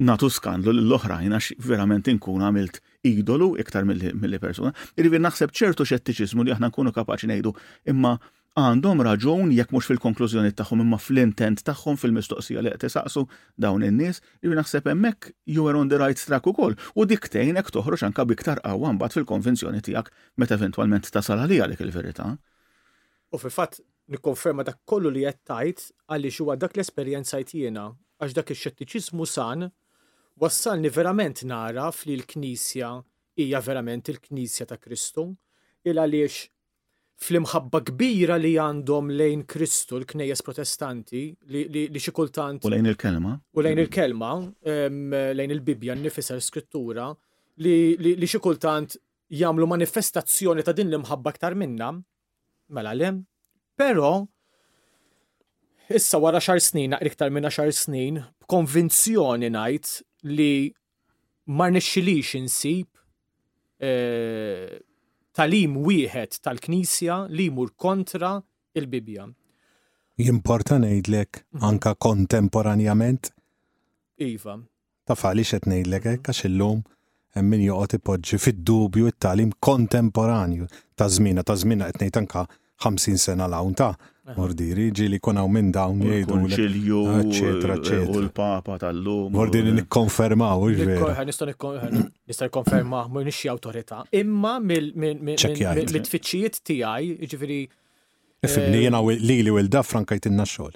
nagħtu skandlu lil oħrajn għax verament inkun għamilt idolu iktar milli persuna. Irrivi naħseb ċertu xettiċiżmu li aħna nkunu kapaċi ngħidu imma Għandhom raġun, jekk mhux fil-konklużjonijiet tagħhom imma fl-intent tagħhom fil-mistoqsija li qed isaqsu dawn in-nies, jiġifieri naħseb hemmhekk you were on the right track ukoll u dik tgħinek toħroġ anke b'iktar qawwa mbagħad fil-konvinzjoni tiegħek meta eventwalment tasal għaliha dik il-verità. U fil-fatt nikkonferma dak kollu li qed tgħid għaliex huwa dak li esperjenzajt jiena għax dak ix-xettiċiżmu san wassalni verament nagħraf li l-Knisja hija verament il-Knisja ta' Kristu il għaliex fl-imħabba kbira li għandhom lejn Kristu l-Knejjes Protestanti li, li, li xi kultant u lejn il-kelma u lejn il-kelma lejn il-Bibbja nnifisha l-Skrittura li, li, li xi kultant jagħmlu manifestazzjoni ta' din l-imħabba aktar minna, mela le, però issa wara xar snin, naqri iktar minn xar snin, b'konvinzjoni ngħid li ma rnexxilix insib eh, talim wieħed tal-Knisja li jmur kontra il-Bibja. Jimporta ngħidlek mhm. anka kontemporanjament? Iva. Ta' fali qed ngħidlek hekk għax illum hemm min joqgħod ipoġġi fid-dubju t-talim kontemporanju ta' żmiena ta' żmiena qed ngħid anka 50 sena l-hawn ta' Mordiri, ġili kun hawn minn dawn jgħidu. Konċilju, eccetera, eccetera. U l-Papa tal-lum. Mordiri nikkonfermaw, ġveri. Nista' nikkonferma, ma nix autorita. Imma mill-tfittxijiet tiegħi, ġveri. Fibni jena li li wilda franka jtinna xol.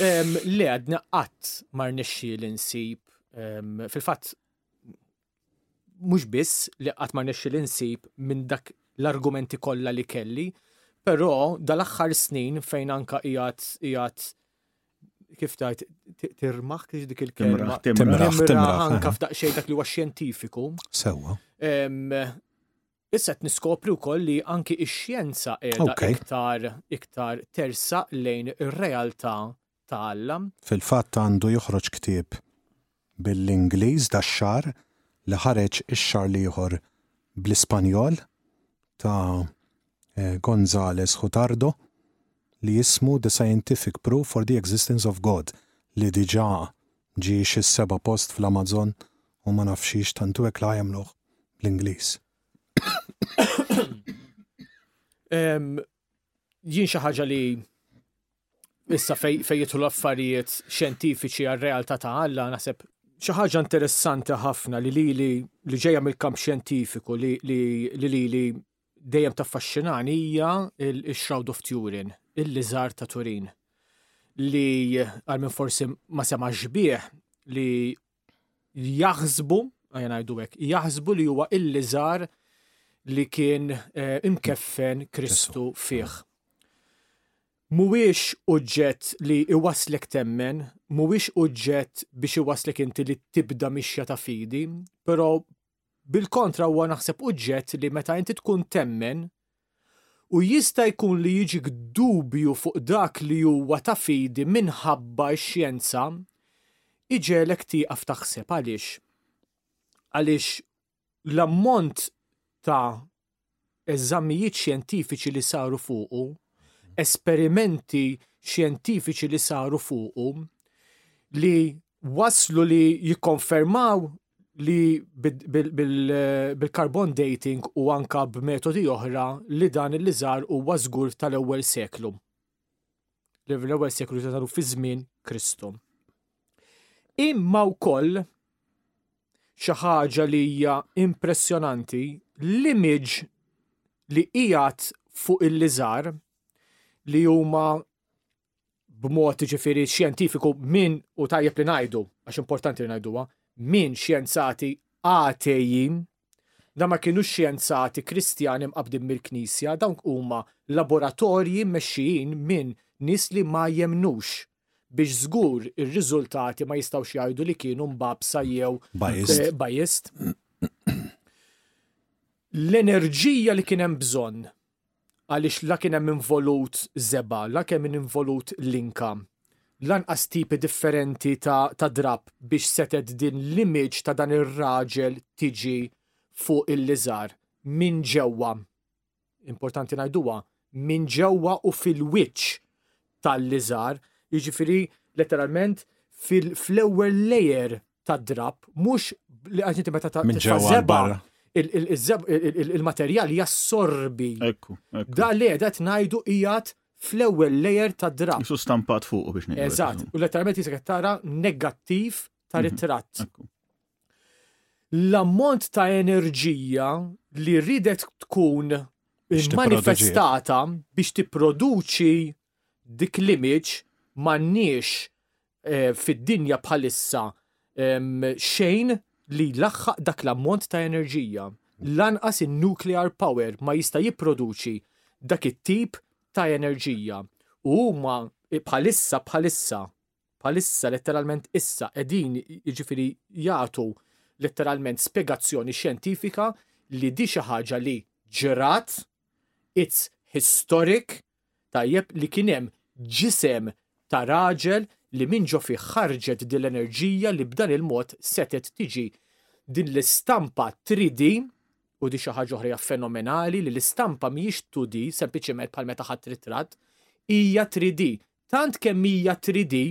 Le, għadna qatt mar nixxi l-insib. Fil-fat, mhux biss li qatt ma nexxi li nsib minn dak l-argumenti kollha li kelli, però dal-aħħar snin fejn anka qiegħed qiegħed kif tajt tirmaħ kif dik il-kelma. Timraħ, timraħ. Anka f'daq xejn dak li huwa xjentifiku. Sewwa. Issa qed niskopri wkoll li anki x-xjenza qiegħda iktar iktar tersa lejn ir-realtà ta' Alla. Fil-fatt għandu joħroġ ktieb bil-Ingliż dax-xahar li ħareġ ix-xahar l-ieħor bl-Ispanjol ta' Gonzalez Hutardo li jismu The Scientific Proof for the Existence of God li diġà ġie xi seba' post fl-Amazon u ma nafx xiex tantu hekk la jagħmluh bl-Ingliż. Jien xi ħaġa li issa fej fej jitħlu affarijiet xjentifiċi għal-realtà ta' Alla naħseb xi ħaġa interessanti ħafna li li li li ġejja mill-kamp xjentifiku li li li li dejjem taffaxxinani hija il-Shroud of Turin, il-liżar ta' Turin li għal minn forsi ma semax bih li jaħsbu, għajna għajdu għek, jaħsbu li huwa il-lizar li kien eh, imkeffen Kristu fih. Mhuwiex uġġett li iwaslek temmen, mhuwiex uġġett biex iwaslek inti li tibda mixja ta' fidi, però Bil-kontra huwa naħseb uġġett li meta inti tkun temmen u jista' jkun li jiġik dubju fuq dak li huwa ta' fidi minħabba x-xjenza, iġegħlek tieqaf taħseb. Għaliex? Għaliex l-ammont ta' eżamijiet xjentifiċi li saru fuqu, esperimenti xjentifiċi li saru fuqu li waslu li jikkonfermaw li bil-carbon dating u anka b'metodi oħra li dan il-liżar huwa żgur tal-ewwel seklu. l-ewwel seklu ta' taru fi żmien Kristu. Imma wkoll xi ħaġa li hija impressjonanti l-image li qiegħed fuq il-liżar li huma b'mod ġifiri xjentifiku minn u tajjeb li ngħidu, għax importanti li ngħiduha, minn xjenzati għatejjin Dawn ma kinux xjenzati Kristjani mqabbdin mill-Knisja, dawn huma laboratorji mmexxijin minn nies li ma jemmnux, biex żgur ir-riżultati ma jistgħux jgħidu li kienu mbagħbsa jew biased. L-enerġija li kien hemm bżonn għaliex la kien hemm involut żebgħa, la kemm kien involut l-inka, lanqas tipi differenti ta' ta' drapp biex setgħet din l-image ta' dan ir-raġel tiġi fuq il-liżar minn ġewwa, importanti ngħiduha, minn ġewwa u fil-wiċċ tal-liżar, jiġifieri letteralment fil-ewwel layer ta' drab, mhux li qed inti meta ta' żebba il-materjal jassorbi. Ekku. Da li qed ngħidu qiegħed fl-ewwel layer ta' drab. Isu stampat fuq biex ngħidu. Eżatt, u letteralment jisek tara negattiv ta' mhm. ritratt. L-ammont ta' enerġija li ridet tkun manifestata biex tipproduċi dik l-image m'għandniex fid-dinja bħalissa xejn li jlaħħaq dak l-ammont ta' enerġija. Lanqas in-nuclear power ma jista' jipproduċi dak it-tip ta' enerġija. U huma bħalissa bħalissa bħalissa letteralment issa qegħdin jiġifieri jagħtu letteralment spjegazzjoni xjentifika li di xi ħaġa li ġrat, it's historic, Tajjeb li kien hemm ġisem ta' raġel li minn ġo fih ħarġet din l-enerġija li b'dan il-mod setgħet tiġi din l-istampa 3D u di xi ħaġa oħra fenomenali li l-istampa mhijiex 2D sempliċement bħal meta ħadd ritratt hija 3D. Tant kemm hija 3D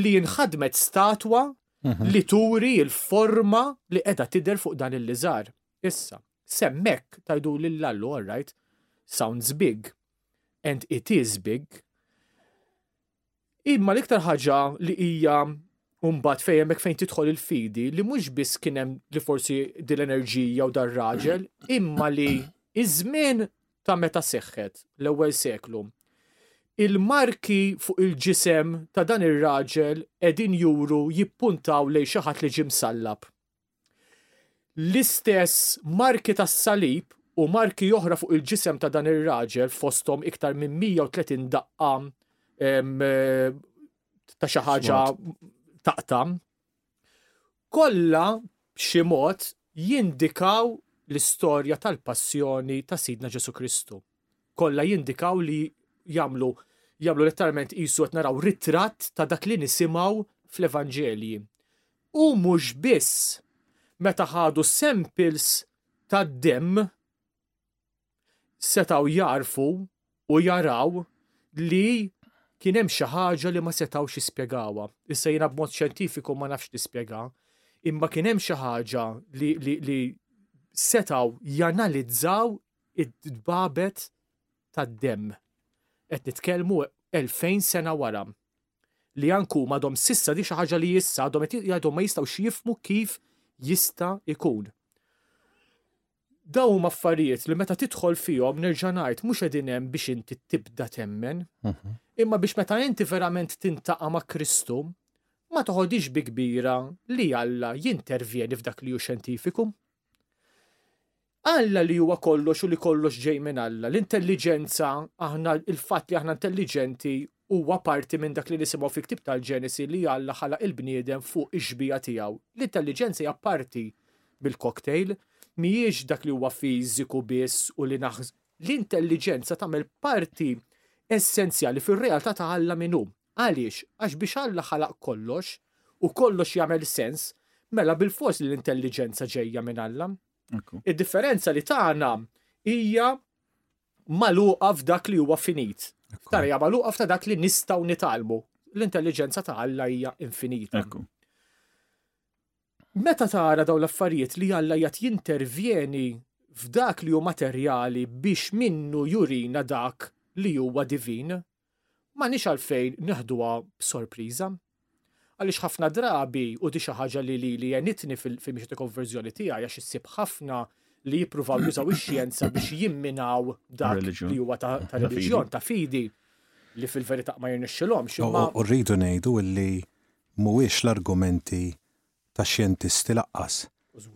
li jinħadmet statwa mhm. li turi il-forma li qiegħda tidher fuq dan il-liżar. Issa, s'hemm hekk tgħidu lil Lallu all right, sounds big, and it is big, imma l-iktar ħaġa li hija mbagħad fejn hemmhekk fejn tidħol il-fidi li mhux biss kien hemm li forsi din l-enerġija u dar-raġel, imma li iż-żmien ta' meta seħħet l-ewwel seklu il-marki fuq il-ġisem ta' dan ir-raġel qegħdin juru jippuntaw lejn xi ħadd li ġie msallab. L-istess marki tas-salib u marki oħra fuq il-ġisem ta' dan ir-raġel fosthom iktar minn 130 daqqa ta' xi ħaġa taqtam. Kollha b'xi mod jindikaw l-istorja tal-passjoni ta' Sidna Ġesu Kristu. kollha jindikaw li jagħmlu jagħmlu letteralment qisu qed naraw ritratt ta' dak li nisimgħu fl-Evanġelji. U mhux biss meta ħadu samples tad-dem setaw jarfu u jaraw li kien hemm xi ħaġa li ma setgħux jispjegawha. Issa jiena b'mod xjentifiku ma nafx nispjega, imma kien hemm xi ħaġa li, li, li setaw janalizzaw id-dbabet tad-demm. Qed nitkellmu 2000 sena wara li anku madhom sissa di xi ħaġa li issa għadhom qed jgħidhom ma jistgħux jifmu kif jista' ikun. Daw huma affarijiet li meta tidħol fihom nerġa' ngħid mhux qegħdin hemm biex inti tibda temmen, mhm. imma biex meta inti verament tintaqa' ma' Kristu, ma toħodix bi kbira li Alla jintervjeni f'dak li hu xjentifiku. Alla li huwa kollox u li kollox ġej minn Alla, l-intelliġenza, aħna il-fatt li aħna intelliġenti huwa parti minn dak li nisimgħu fil-ktib tal-Ġenesi li Alla ħalaq il-bniedem fuq ix-xbija tiegħu. L-intelliġenza hija parti bil-cocktail, mhijiex dak li huwa fiżiku biss u li naħs. L-intelliġenza tagħmel parti essenzjali fir-realtà ta' Alla min hu. Għaliex? Għax biex Alla ħalaq kollox, u kollox jagħmel sens, mela bilfors li l-intelliġenza ġejja minn Alla. Id-differenza li tagħna hija maluqa f'dak li huwa finit. Tara hija maluqa f'ta' dak li nistgħu nitalmu. L-intelliġenza ta' Alla hija infinita. Meta tara dawn l-affarijiet li Alla jgħat jintervjeni f'dak li hu materjali biex minnu jurina dak li huwa divin, m'għandniex għalfejn nieħduha b'sorpriża. Għaliex ħafna drabi, u di xi ħaġa li li li jenitni fil-mixi ta' konverżjoni tiegħi għax issib ħafna li jippruvaw jużaw ix-xjenza biex jimminaw dak li huwa ta' reliġjon, ta' fidi, li fil-verità ma jirnexxilhomx. U rridu ngħidu li mhuwiex l-argumenti tax-xjentisti laqqas,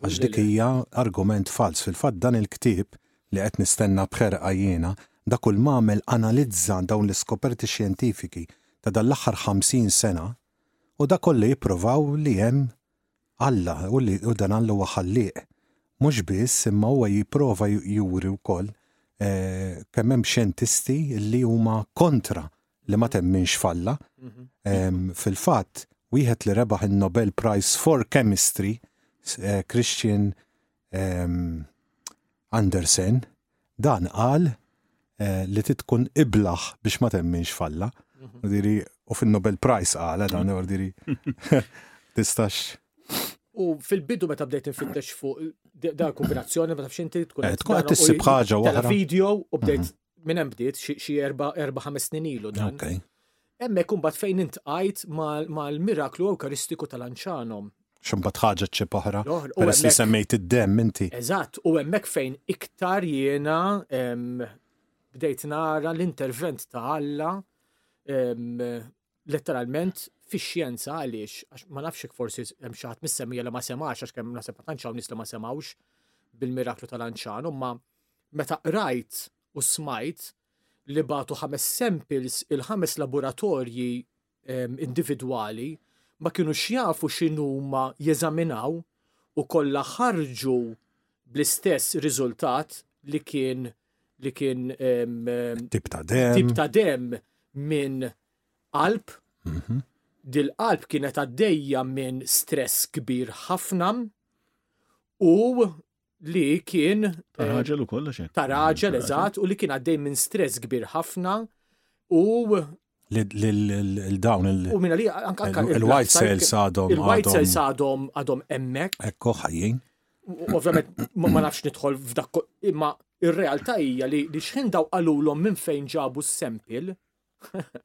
għax dik hija argument falz. Fil-fatt dan il-ktieb, li qed nistenna b'ħerqa jiena, dak u l-m'għamel analizza dawn l-iskoperti xjentifiki ta' dan l-aħħar ħamsin sena u dak kollu jipprovaw li hemm Alla u li u dan Alla huwa ħallieq. Mhux biss imma huwa jipprova juri wkoll kemm hemm xjentisti li huma kontra li ma temminx f'Alla. Mhm. Fil-fatt, wieħed li rebaħ il-Nobel Prize for Chemistry, eh, Christian Andersen, dan qal eh, li titkun iblaħ biex ma temminx f'Alla. Mhm. Diri, u fin-Nobel Prize qala dan, mhm. diri, tistax. U fil-bidu meta bdejt infittex fuq da kombinazzjoni ma tafx inti tkun eh, qed issib ħaġa wara. Video u bdejt minn hemm bdiet xi erba' ħames snin ilu dan. Okay. Hemmhekk imbagħad fejn intqajt mal-miraklu Ewkaristiku tal-Anċanom. Ximbat ħaġa ċib oħra. Peress li semmejt id-dem inti. Eżatt, u hemmhekk fejn iktar jiena bdejt nara l-intervent ta' Alla letteralment fix-xjenza għaliex għax ma nafx jekk forsi hemm xi ħadd mis-semmija li ma semax għax kemm naħseb ma tantx hawn nies li ma semgħux bil-miraklu tal-anċan imma meta qrajt u smajt li bagħtu ħames samples il-ħames laboratorji ehm, individwali ma kienu xjafu x'inhuma jeżaminaw u kollha ħarġu bl-istess riżultat li kien li kien tip ta' dem. Tip ta' dem minn qalb. Mhm. Dil-qalb kienet għaddejja minn stress kbir ħafna u li kien. Ta' eh, raġel u kollox. Ta' raġel, eżatt, u li kien għaddej minn stress kbir ħafna u l-dawn il- U minna li anka il-white cells għadhom. Il-white cells għadhom għadhom emmek. Ekko ħajjin. Ovvjament ma nafx nidħol f'dak imma ir-realtà hija li li xħin daw qalulhom minn fejn ġabu s-sempil.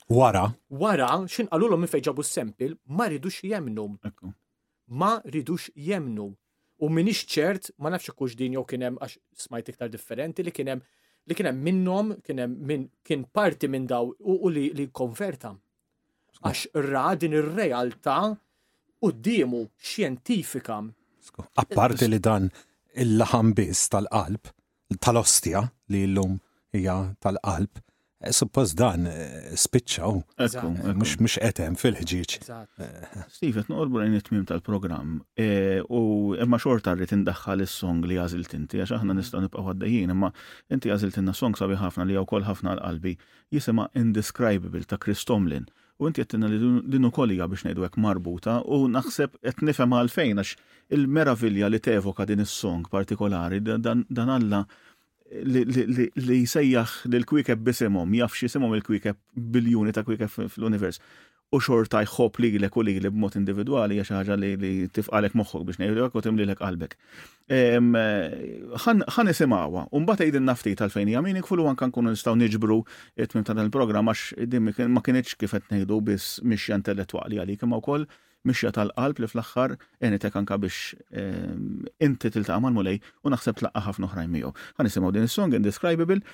Wara. Wara, x'in qalulhom minn fejn ġabu s-sempil, ma ridux jemnu. ma ridux jemnu. U minix ċert, ma nafx kux din jew kien hemm għax smajt iktar differenti li kien hemm li kien hemm minnhom kien hemm min kien parti minn daw u li li konverta. Għax ra din ir-realtà quddiemu xjentifika. Apparti li dan il-laħam biss tal-qalb tal-ostja li llum hija tal-qalb, eh, suppost dan eh, spiċċaw. Ekku, eh, ekku. Mhux mhux qed hemm fil-ħġieġ. Steve, qed noqorbu lejn it-tmiem tal-programm eh, u imma xorta rrid indaħħal is-song li għażilt inti għax aħna nistgħu nibqgħu għaddejjin imma inti għażilt inna song sabiħ ħafna li hawn wkoll ħafna għal qalbi jisimha Indescribable ta' Chris Tomlin U inti għedtilna li din ukoll hija biex ngħidu hekk marbuta u naħseb qed nifhem għalfejn għax il-meravilja li tevoka din is-song partikolari dan Alla li jsejjaħ lil kwiekeb bisimhom, jaf x'isimhom il-kwiekeb biljuni ta' kwiekeb fl-univers u xorta jħobb lilek u lili b'mod individwali hija xi ħaġa li tifqalek moħħok biex ngħidlek u timlilek qalbek. ħan nisimawa, un bat għidin nafti tal-fejn hija meaningful u anka nkunu nistgħu niġbru it-tmim ta' il-programm għax din ma kienitx kif qed ngħidu biss mixja intellettwali għalik imma wkoll mixja tal-qalb li fl-aħħar għenitek anka biex inti tiltaqa' mal-mulej u naħseb tlaqqa' ħafna oħrajn miegħu. Ħan nisimgħu din is-song Indescribable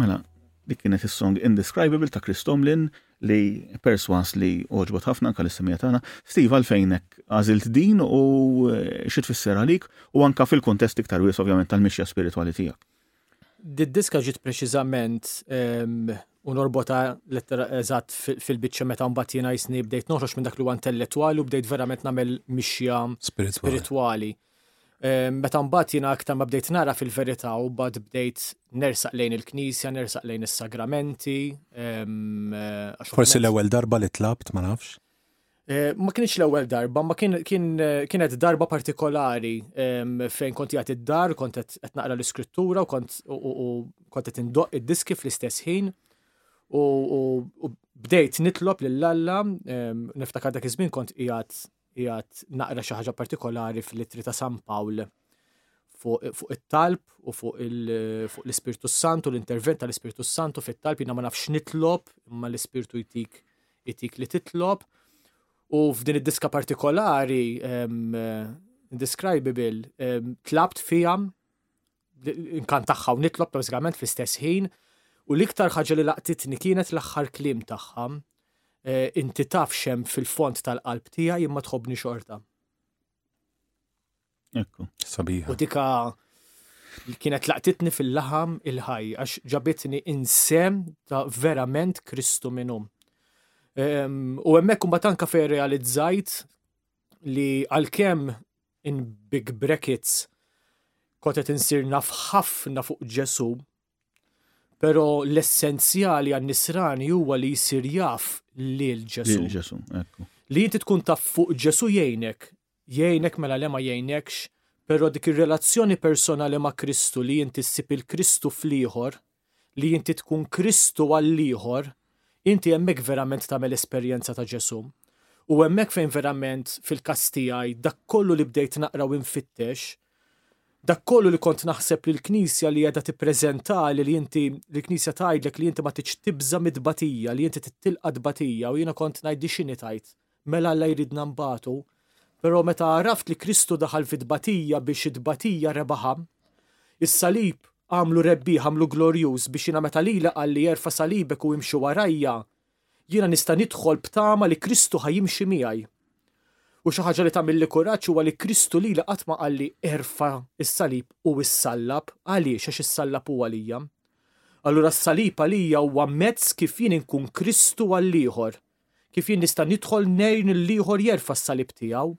Mela, dik kienet is-song Indescribable ta' Chris Tomlin li perswas li oġbot ħafna anka l-istemija tagħna. Steve għalfejnek għażilt din u eh, xi tfisser għalik u anka fil-kuntest iktar wies ovvjament tal-mixja spiritwali tiegħek. Did-diska ġiet preċiżament ehm, u norbota lettera eżatt fil-biċċa meta mbagħad jiena jisni bdejt noħroġ minn dak li huwa intellettwali u bdejt verament nagħmel mixja spiritwali. Meta mbagħad jiena aktar ma bdejt nara fil-verità u mbagħad bdejt nersaq lejn il-knisja, nersaq lejn is-sagramenti. Eh, Forsi l-ewwel darba li tlabt, ma nafx? Eh, ma kienx l-ewwel darba, ma eh, kienet darba partikolari fejn kont jagħti d-dar, kont qed naqra l-iskrittura u kont qed indoq id-diski fl-istess ħin u bdejt nitlob lil Alla, niftakar dak iż-żmien kont qiegħed qiegħed naqra xi ħaġa partikolari fl-ittri ta' San Pawl fuq it-talb u fuq l-Ispirtu Santu, l-intervent tal-Ispirtu Santu fit-talb, jina ma nafx nitlob, imma l-Ispirtu jtik jtik li titlob. U f'din id-diska partikolari, describable, tlabt fijam nkan tagħha u nitlob bażikament fl-istess ħin u l-iktar ħaġa li laqtitni kienet l-aħħar kliem tagħha. Eh, inti taf xem fil-font tal-qalb tiegħi imma tħobni xorta. Ekku, sabiħa. U dika kienet laqtitni fil-laħam il-ħaj, għax ġabitni insem ta' verament Kristu minnum. U emmek kumbat anka fej realizzajt li għal-kem in big brackets, kotet insir naf ħafna fuq Ġesu, pero l-essenzjali għan nisrani huwa li jisir jaf li l-Ġesu. Li l-Ġesu, ekku. Li jinti tkun taf fuq Ġesu jgħinek, jgħinek mela lema jgħinekx, pero dik il-relazzjoni personali ma' Kristu li jinti ssib il-Kristu fl-ieħor, li inti tkun Kristu għall-ieħor, inti hemmhekk verament tagħmel esperjenza ta' Ġesù. U hemmhekk fejn verament fil-każ tiegħi dak kollu li bdejt naqra u nfittex, dak kollu li kont naħseb li l-Knisja li qiegħda tippreżentali li inti li l-Knisja tgħidlek li inti ma tridx tibża' mit-tbatija, li inti trid tilqa' tbatija u jiena kont ngħid di x'inhi tgħid Mela Alla jridna nbatu, però meta għaraft li Kristu daħal fi tbatija biex it-tbatija rebaħha, is-salib għamlu rebbieħ, għamlu glorjuż biex jiena meta lili qalli erfa' salibek u imxi warajja, jiena nista' nidħol b'tama li Kristu ħa jimxi miegħi. U xi ħaġa li tagħmilli kuraġġ huwa li Kristu lili qatt ma qalli erfa' s-salib u issallab, għaliex għax is-sallab hu għalija. Allura s-salib għalija huwa mezz kif jien inkun Kristu għall-ieħor. Kif jien nista' nidħol nejn l-ieħor jerfa' s-salib tiegħu.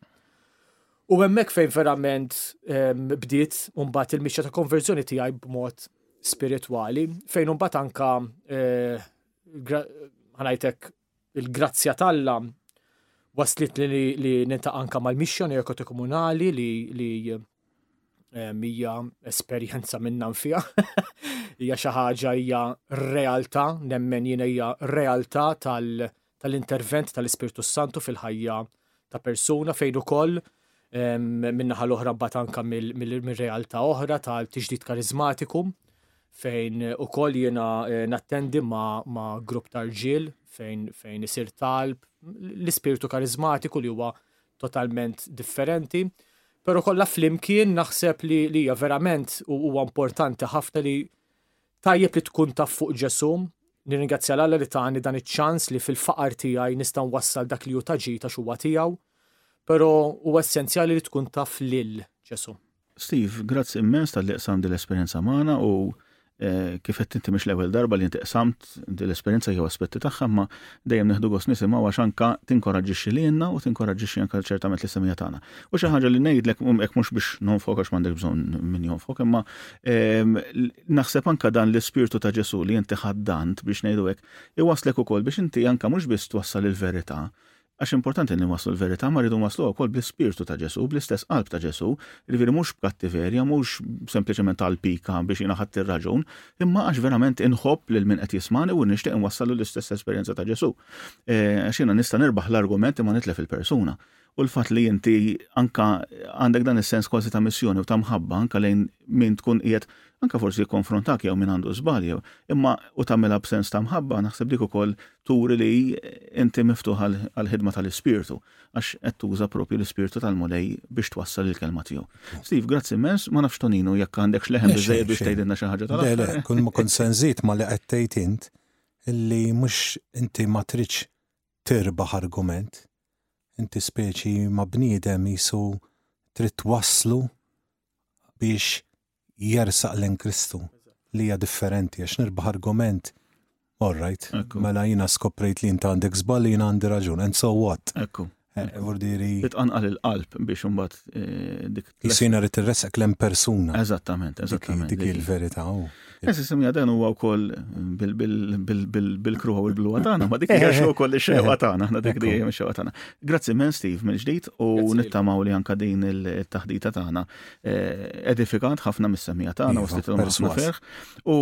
U hemmhekk fejn verament ehm, bdiet mbagħad il-mixja ta' konverżjoni tiegħi b'mod spiritwali, fejn mbagħad anka eh, ħanajtek il-grazzja t'Alla waslit li, li ninta' anka mal-missjoni ekotekomunali li, li hija esperjenza minna nfija, hija xi ħaġa hija realtà, nemmen jiena hija realtà tal-intervent tal-Ispirtu Santu fil-ħajja ta' persuna fejn ukoll minnaħa l-oħra bat anka mill-realtà oħra tal-tiġdid karizmatiku fejn ukoll jiena eh, nattendi ma' grupp ta' rġiel fejn isir talb l-ispirtu karizmatiku li huwa totalment differenti, pero kollha flimkien naħseb li li hija verament u huwa importanti ħafna li tajjeb li tkun taf fuq Ġesu, nirringrazzja l-Alla li tani dan iċ-ċans li fil-faqar tiegħi nista' nwassal dak li hu taġi ta' xuwa tiegħu, pero huwa essenzjali li tkun taf lil Ġesu. Steve, grazzi immens tal-li qsam din l-esperjenza magħna u Eh, kif qed inti mhix l-ewwel darba li inti qsamt l-esperjenza jew aspetti tagħha ma dejjem neħdu gost nisimgħu għax anka tinkoraġġixxi lilna u tinkoraġġixxi anke ċertament l-istemija tagħna. U xi ħaġa li ngħidlek mm, hekk mhux biex nonfok għax m'għandek bżonn min jonfok, imma ehm, naħseb anka dan l-ispirtu ta' Ġesu li inti ħaddant biex ngħidu hekk iwaslek ukoll biex inti anka mhux biss twassal il-verità Għax importanti li nwasslu l-verità, ma rridu nwassluha wkoll bl-ispirtu ta' Ġesù, bl-istess qalb ta' Ġesù, jiġifieri mhux b'kattiverja, mhux sempliċement għal pika biex jiena ħadt ir-raġun, imma għax verament inħobb lil min qed jismagħni u nixtieq inwassallu l-istess esperjenza ta' Ġesù. Għax jiena nista' nirbaħ l-argument imma nitlef il-persuna. U l-fatt li inti anka għandek dan is-sens kważi ta' missjoni u ta' mħabba anka lejn min tkun qiegħed anka forsi jikkonfrontak jew min għandu żball jew imma u tagħmilha b'sens ta' mħabba naħseb dik ukoll turi li inti miftuħ għall-ħidma tal-Ispirtu, għax qed tuża propju l-Ispirtu tal-Mulej biex twassal il-kelma tiegħu. Steve, grazzi immens, ma nafx Toninu jekk għandekx leħen biżejjed biex tgħidilna xi ħaġa tal Le, le, kull ma kont se nżid ma li qed tgħid int li mhux inti ma tridx tirbaħ argument, inti speċi ma bniedem jisu trid twasslu biex jersaq lejn Kristu li hija differenti għax nirbaħ argument all right, mela jina skoprejt li inta għandek żball li jina għandi raġun and so what. Ekku. Eh, Vurdiri. Titqanqal il-qalb biex imbagħad eh, dik. Jisina rrid irresek lem persuna. Eżattament, eżattament. Dik il-verità. Oh. Eżi semja dan huwa wkoll bil-kruħa u l-bluwa tagħna, ma dik hija xogħol ukoll ix-xewqa tagħna, aħna dik dejjem ix-xewqa tagħna. Grazzi men Steve mill-ġdid u nittamaw li anka din il-taħdita tagħna edifikant ħafna mis-semija tagħna u stitilhom iva, ħafna ferħ u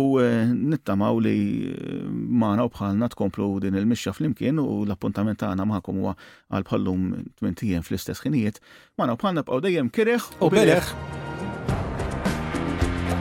nittamaw li magħna u bħalna tkomplu din il-mixja flimkien u l-appuntament tagħna magħkom huwa għal bħallum twintijiem fl-istess ħinijiet magħna u bħalna bqgħu dejjem kireħ u bileħ.